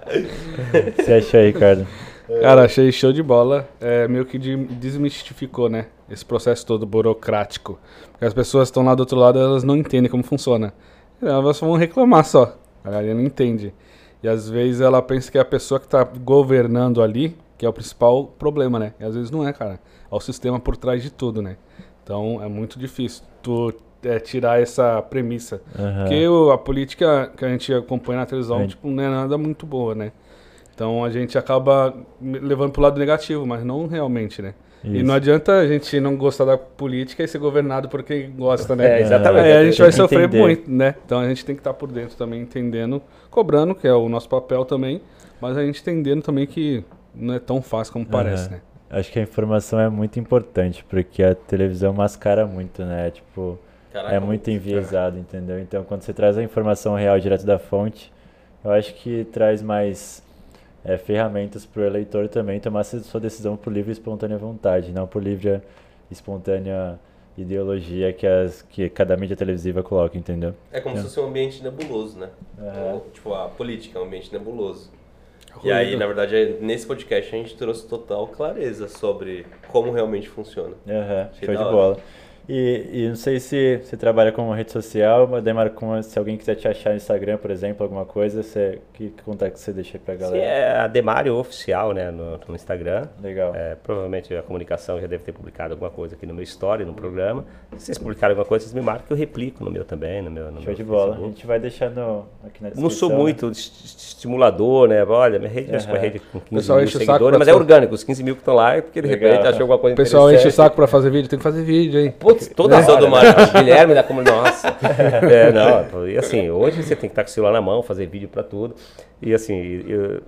S1: Você achou aí, Ricardo?
S3: Cara, achei show de bola. É, meio que desmistificou, né? Esse processo todo burocrático. Porque as pessoas estão lá do outro lado, elas não entendem como funciona. Elas vão reclamar só. A galera não entende. E às vezes ela pensa que é a pessoa que está governando ali, que é o principal problema, né? E às vezes não é, cara. É o sistema por trás de tudo, né? Então é muito difícil tu é, tirar essa premissa. Uhum. Porque o, a política que a gente acompanha na televisão, tipo, não é nada muito boa, né? Então a gente acaba levando pro lado negativo, mas não realmente, né? Isso. E não adianta a gente não gostar da política e ser governado por quem gosta, né?
S2: É, exatamente.
S3: É, a gente vai sofrer entender. muito, né? Então a gente tem que estar por dentro também, entendendo, cobrando, que é o nosso papel também, mas a gente entendendo também que não é tão fácil como uhum. parece, né?
S1: Acho que a informação é muito importante, porque a televisão mascara muito, né? Tipo, Caraca, é muito enviesado, entendeu? Então, quando você traz a informação real direto da fonte, eu acho que traz mais é, ferramentas para o eleitor também tomar sua decisão por livre e espontânea vontade, não por livre e espontânea ideologia que, as, que cada mídia televisiva coloca, entendeu?
S4: É como é. se fosse um ambiente nebuloso, né? Uhum. tipo, a política é um ambiente nebuloso. E aí, na verdade, nesse podcast a gente trouxe total clareza sobre como realmente funciona.
S1: Uhum. Show de bola. E, e, não sei se você trabalha como rede social, mas Demar, como, se alguém quiser te achar no Instagram, por exemplo, alguma coisa, você, que, que contato você deixa aí pra galera? Sim,
S2: é a Demário Oficial, né, no, no Instagram.
S1: Legal.
S2: É, provavelmente a comunicação já deve ter publicado alguma coisa aqui no meu story, no programa. Se vocês publicarem alguma coisa, vocês me marcam que eu replico no meu também, no meu no
S1: Show
S2: meu
S1: de bola. A gente vai deixando aqui na descrição.
S2: Não sou
S1: né?
S2: muito né? estimulador, né? Olha, minha rede uhum. é uma rede com 15 Pessoal mil seguidores, mas é orgânico. Os 15 mil que estão lá é porque de Legal. repente achou alguma coisa
S3: Pessoal enche o saco pra fazer vídeo, tem que fazer vídeo, hein?
S2: Putz, toda a do Guilherme da como nossa. *laughs* É, não, e assim, hoje você tem que estar com o celular na mão, fazer vídeo para tudo. E assim, eu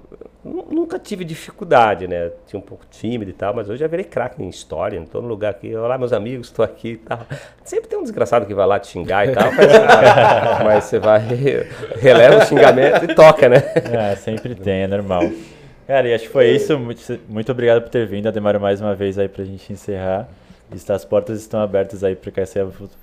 S2: nunca tive dificuldade, né? Tinha um pouco tímido e tal, mas hoje já virei craque em história, em todo lugar aqui. Olá, meus amigos, estou aqui e tal. Sempre tem um desgraçado que vai lá te xingar e tal, mas, *laughs* mas você vai, releva o xingamento e toca, né?
S1: É, sempre tem, é normal. Cara, e acho que foi isso. Muito, muito obrigado por ter vindo. Demora mais uma vez aí pra gente encerrar. As portas estão abertas aí para que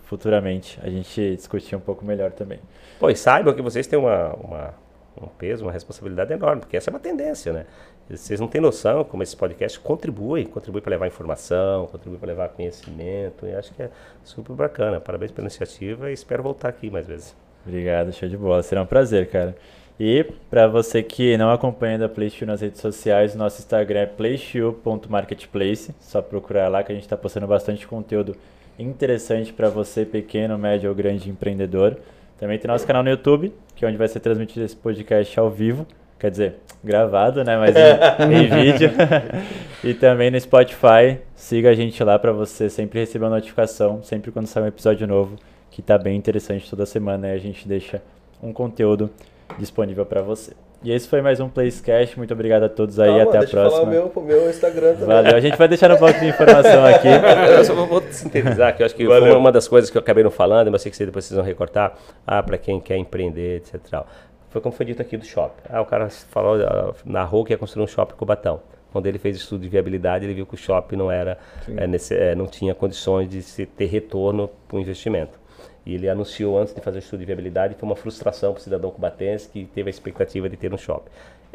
S1: futuramente a gente discutir um pouco melhor também.
S2: Pois saibam que vocês têm uma, uma, um peso, uma responsabilidade enorme, porque essa é uma tendência, né? Vocês não têm noção como esse podcast contribui, contribui para levar informação, contribui para levar conhecimento, e acho que é super bacana. Parabéns pela iniciativa e espero voltar aqui mais vezes.
S1: Obrigado, show de bola. Será um prazer, cara. E para você que não acompanha da PlayShoe nas redes sociais, nosso Instagram é playshoe.marketplace. Só procurar lá que a gente está postando bastante conteúdo interessante para você, pequeno, médio ou grande empreendedor. Também tem nosso canal no YouTube, que é onde vai ser transmitido esse podcast ao vivo. Quer dizer, gravado, né? Mas em, *laughs* em vídeo. *laughs* e também no Spotify. Siga a gente lá para você sempre receber uma notificação, sempre quando sair um episódio novo, que está bem interessante toda semana. Aí a gente deixa um conteúdo disponível para você. E esse foi mais um Placecast. Muito obrigado a todos aí. Calma, até a próxima. Falar o
S4: meu, o meu Instagram também.
S1: Valeu. A gente vai deixar no bloco de informação aqui. *laughs*
S2: Eu só vou sintetizar, que eu acho que Valeu. foi uma das coisas que eu acabei não falando, mas sei que depois vocês vão recortar. Ah, para quem quer empreender, etc. Foi como foi dito aqui do shopping. Ah, o cara falou, ah, narrou que ia construir um shopping com Batão. Quando ele fez estudo de viabilidade, ele viu que o shopping não era, é, nesse, é, não tinha condições de se ter retorno para o investimento. E ele anunciou antes de fazer o estudo de viabilidade, foi uma frustração para o cidadão cubatense que teve a expectativa de ter um shopping.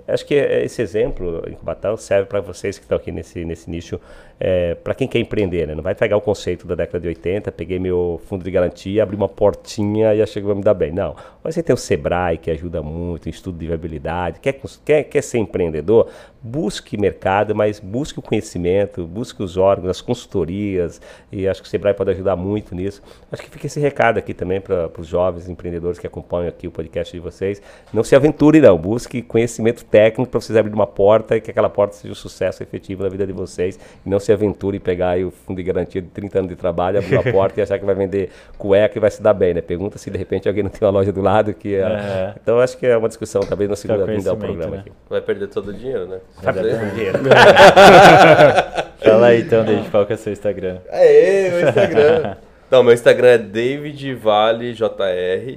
S2: Acho que esse exemplo em Cubatão serve para vocês que estão aqui nesse, nesse nicho, é, para quem quer empreender, né? Não vai pegar o conceito da década de 80, peguei meu fundo de garantia, abri uma portinha e achei que vai me dar bem. Não. Você tem o Sebrae, que ajuda muito, estudo de viabilidade. Quer, quer, quer ser empreendedor? Busque mercado, mas busque o conhecimento, busque os órgãos, as consultorias, e acho que o Sebrae pode ajudar muito nisso. Acho que fica esse recado aqui também para os jovens empreendedores que acompanham aqui o podcast de vocês. Não se aventure, não. Busque conhecimento técnico para vocês abrirem uma porta e que aquela porta seja um sucesso efetivo na vida de vocês. E não se aventure em pegar o fundo de garantia de 30 anos de trabalho, abrir uma *laughs* porta e achar que vai vender cueca e vai se dar bem, né? Pergunta se de repente alguém não tem uma loja do lado que é... é. Então acho que é uma discussão também na segunda vinda ao programa
S4: né?
S2: aqui.
S4: Vai perder todo o dinheiro, né?
S2: Vai perder todo o dinheiro. *laughs*
S1: Fala aí então, David, qual que é o seu Instagram?
S4: Aê, meu Instagram. *laughs* Então, meu Instagram é davidvalejr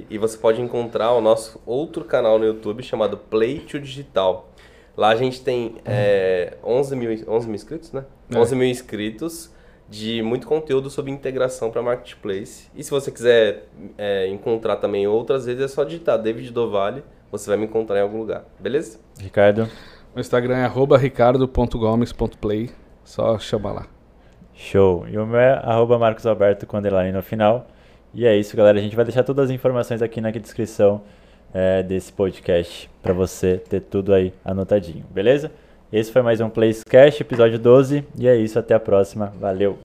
S4: e você pode encontrar o nosso outro canal no YouTube chamado Play to Digital. Lá a gente tem é, 11, mil, 11 mil inscritos, né? É. 11 mil inscritos de muito conteúdo sobre integração para marketplace. E se você quiser é, encontrar também outras vezes, é só digitar David Dovale, você vai me encontrar em algum lugar, beleza?
S1: Ricardo?
S3: O Instagram é ricardo.gomes.play, só chama lá.
S1: Show. E o meu é arroba marcosalberto com underline no final. E é isso, galera. A gente vai deixar todas as informações aqui na descrição é, desse podcast para você ter tudo aí anotadinho, beleza? Esse foi mais um Placecast, episódio 12. E é isso, até a próxima. Valeu!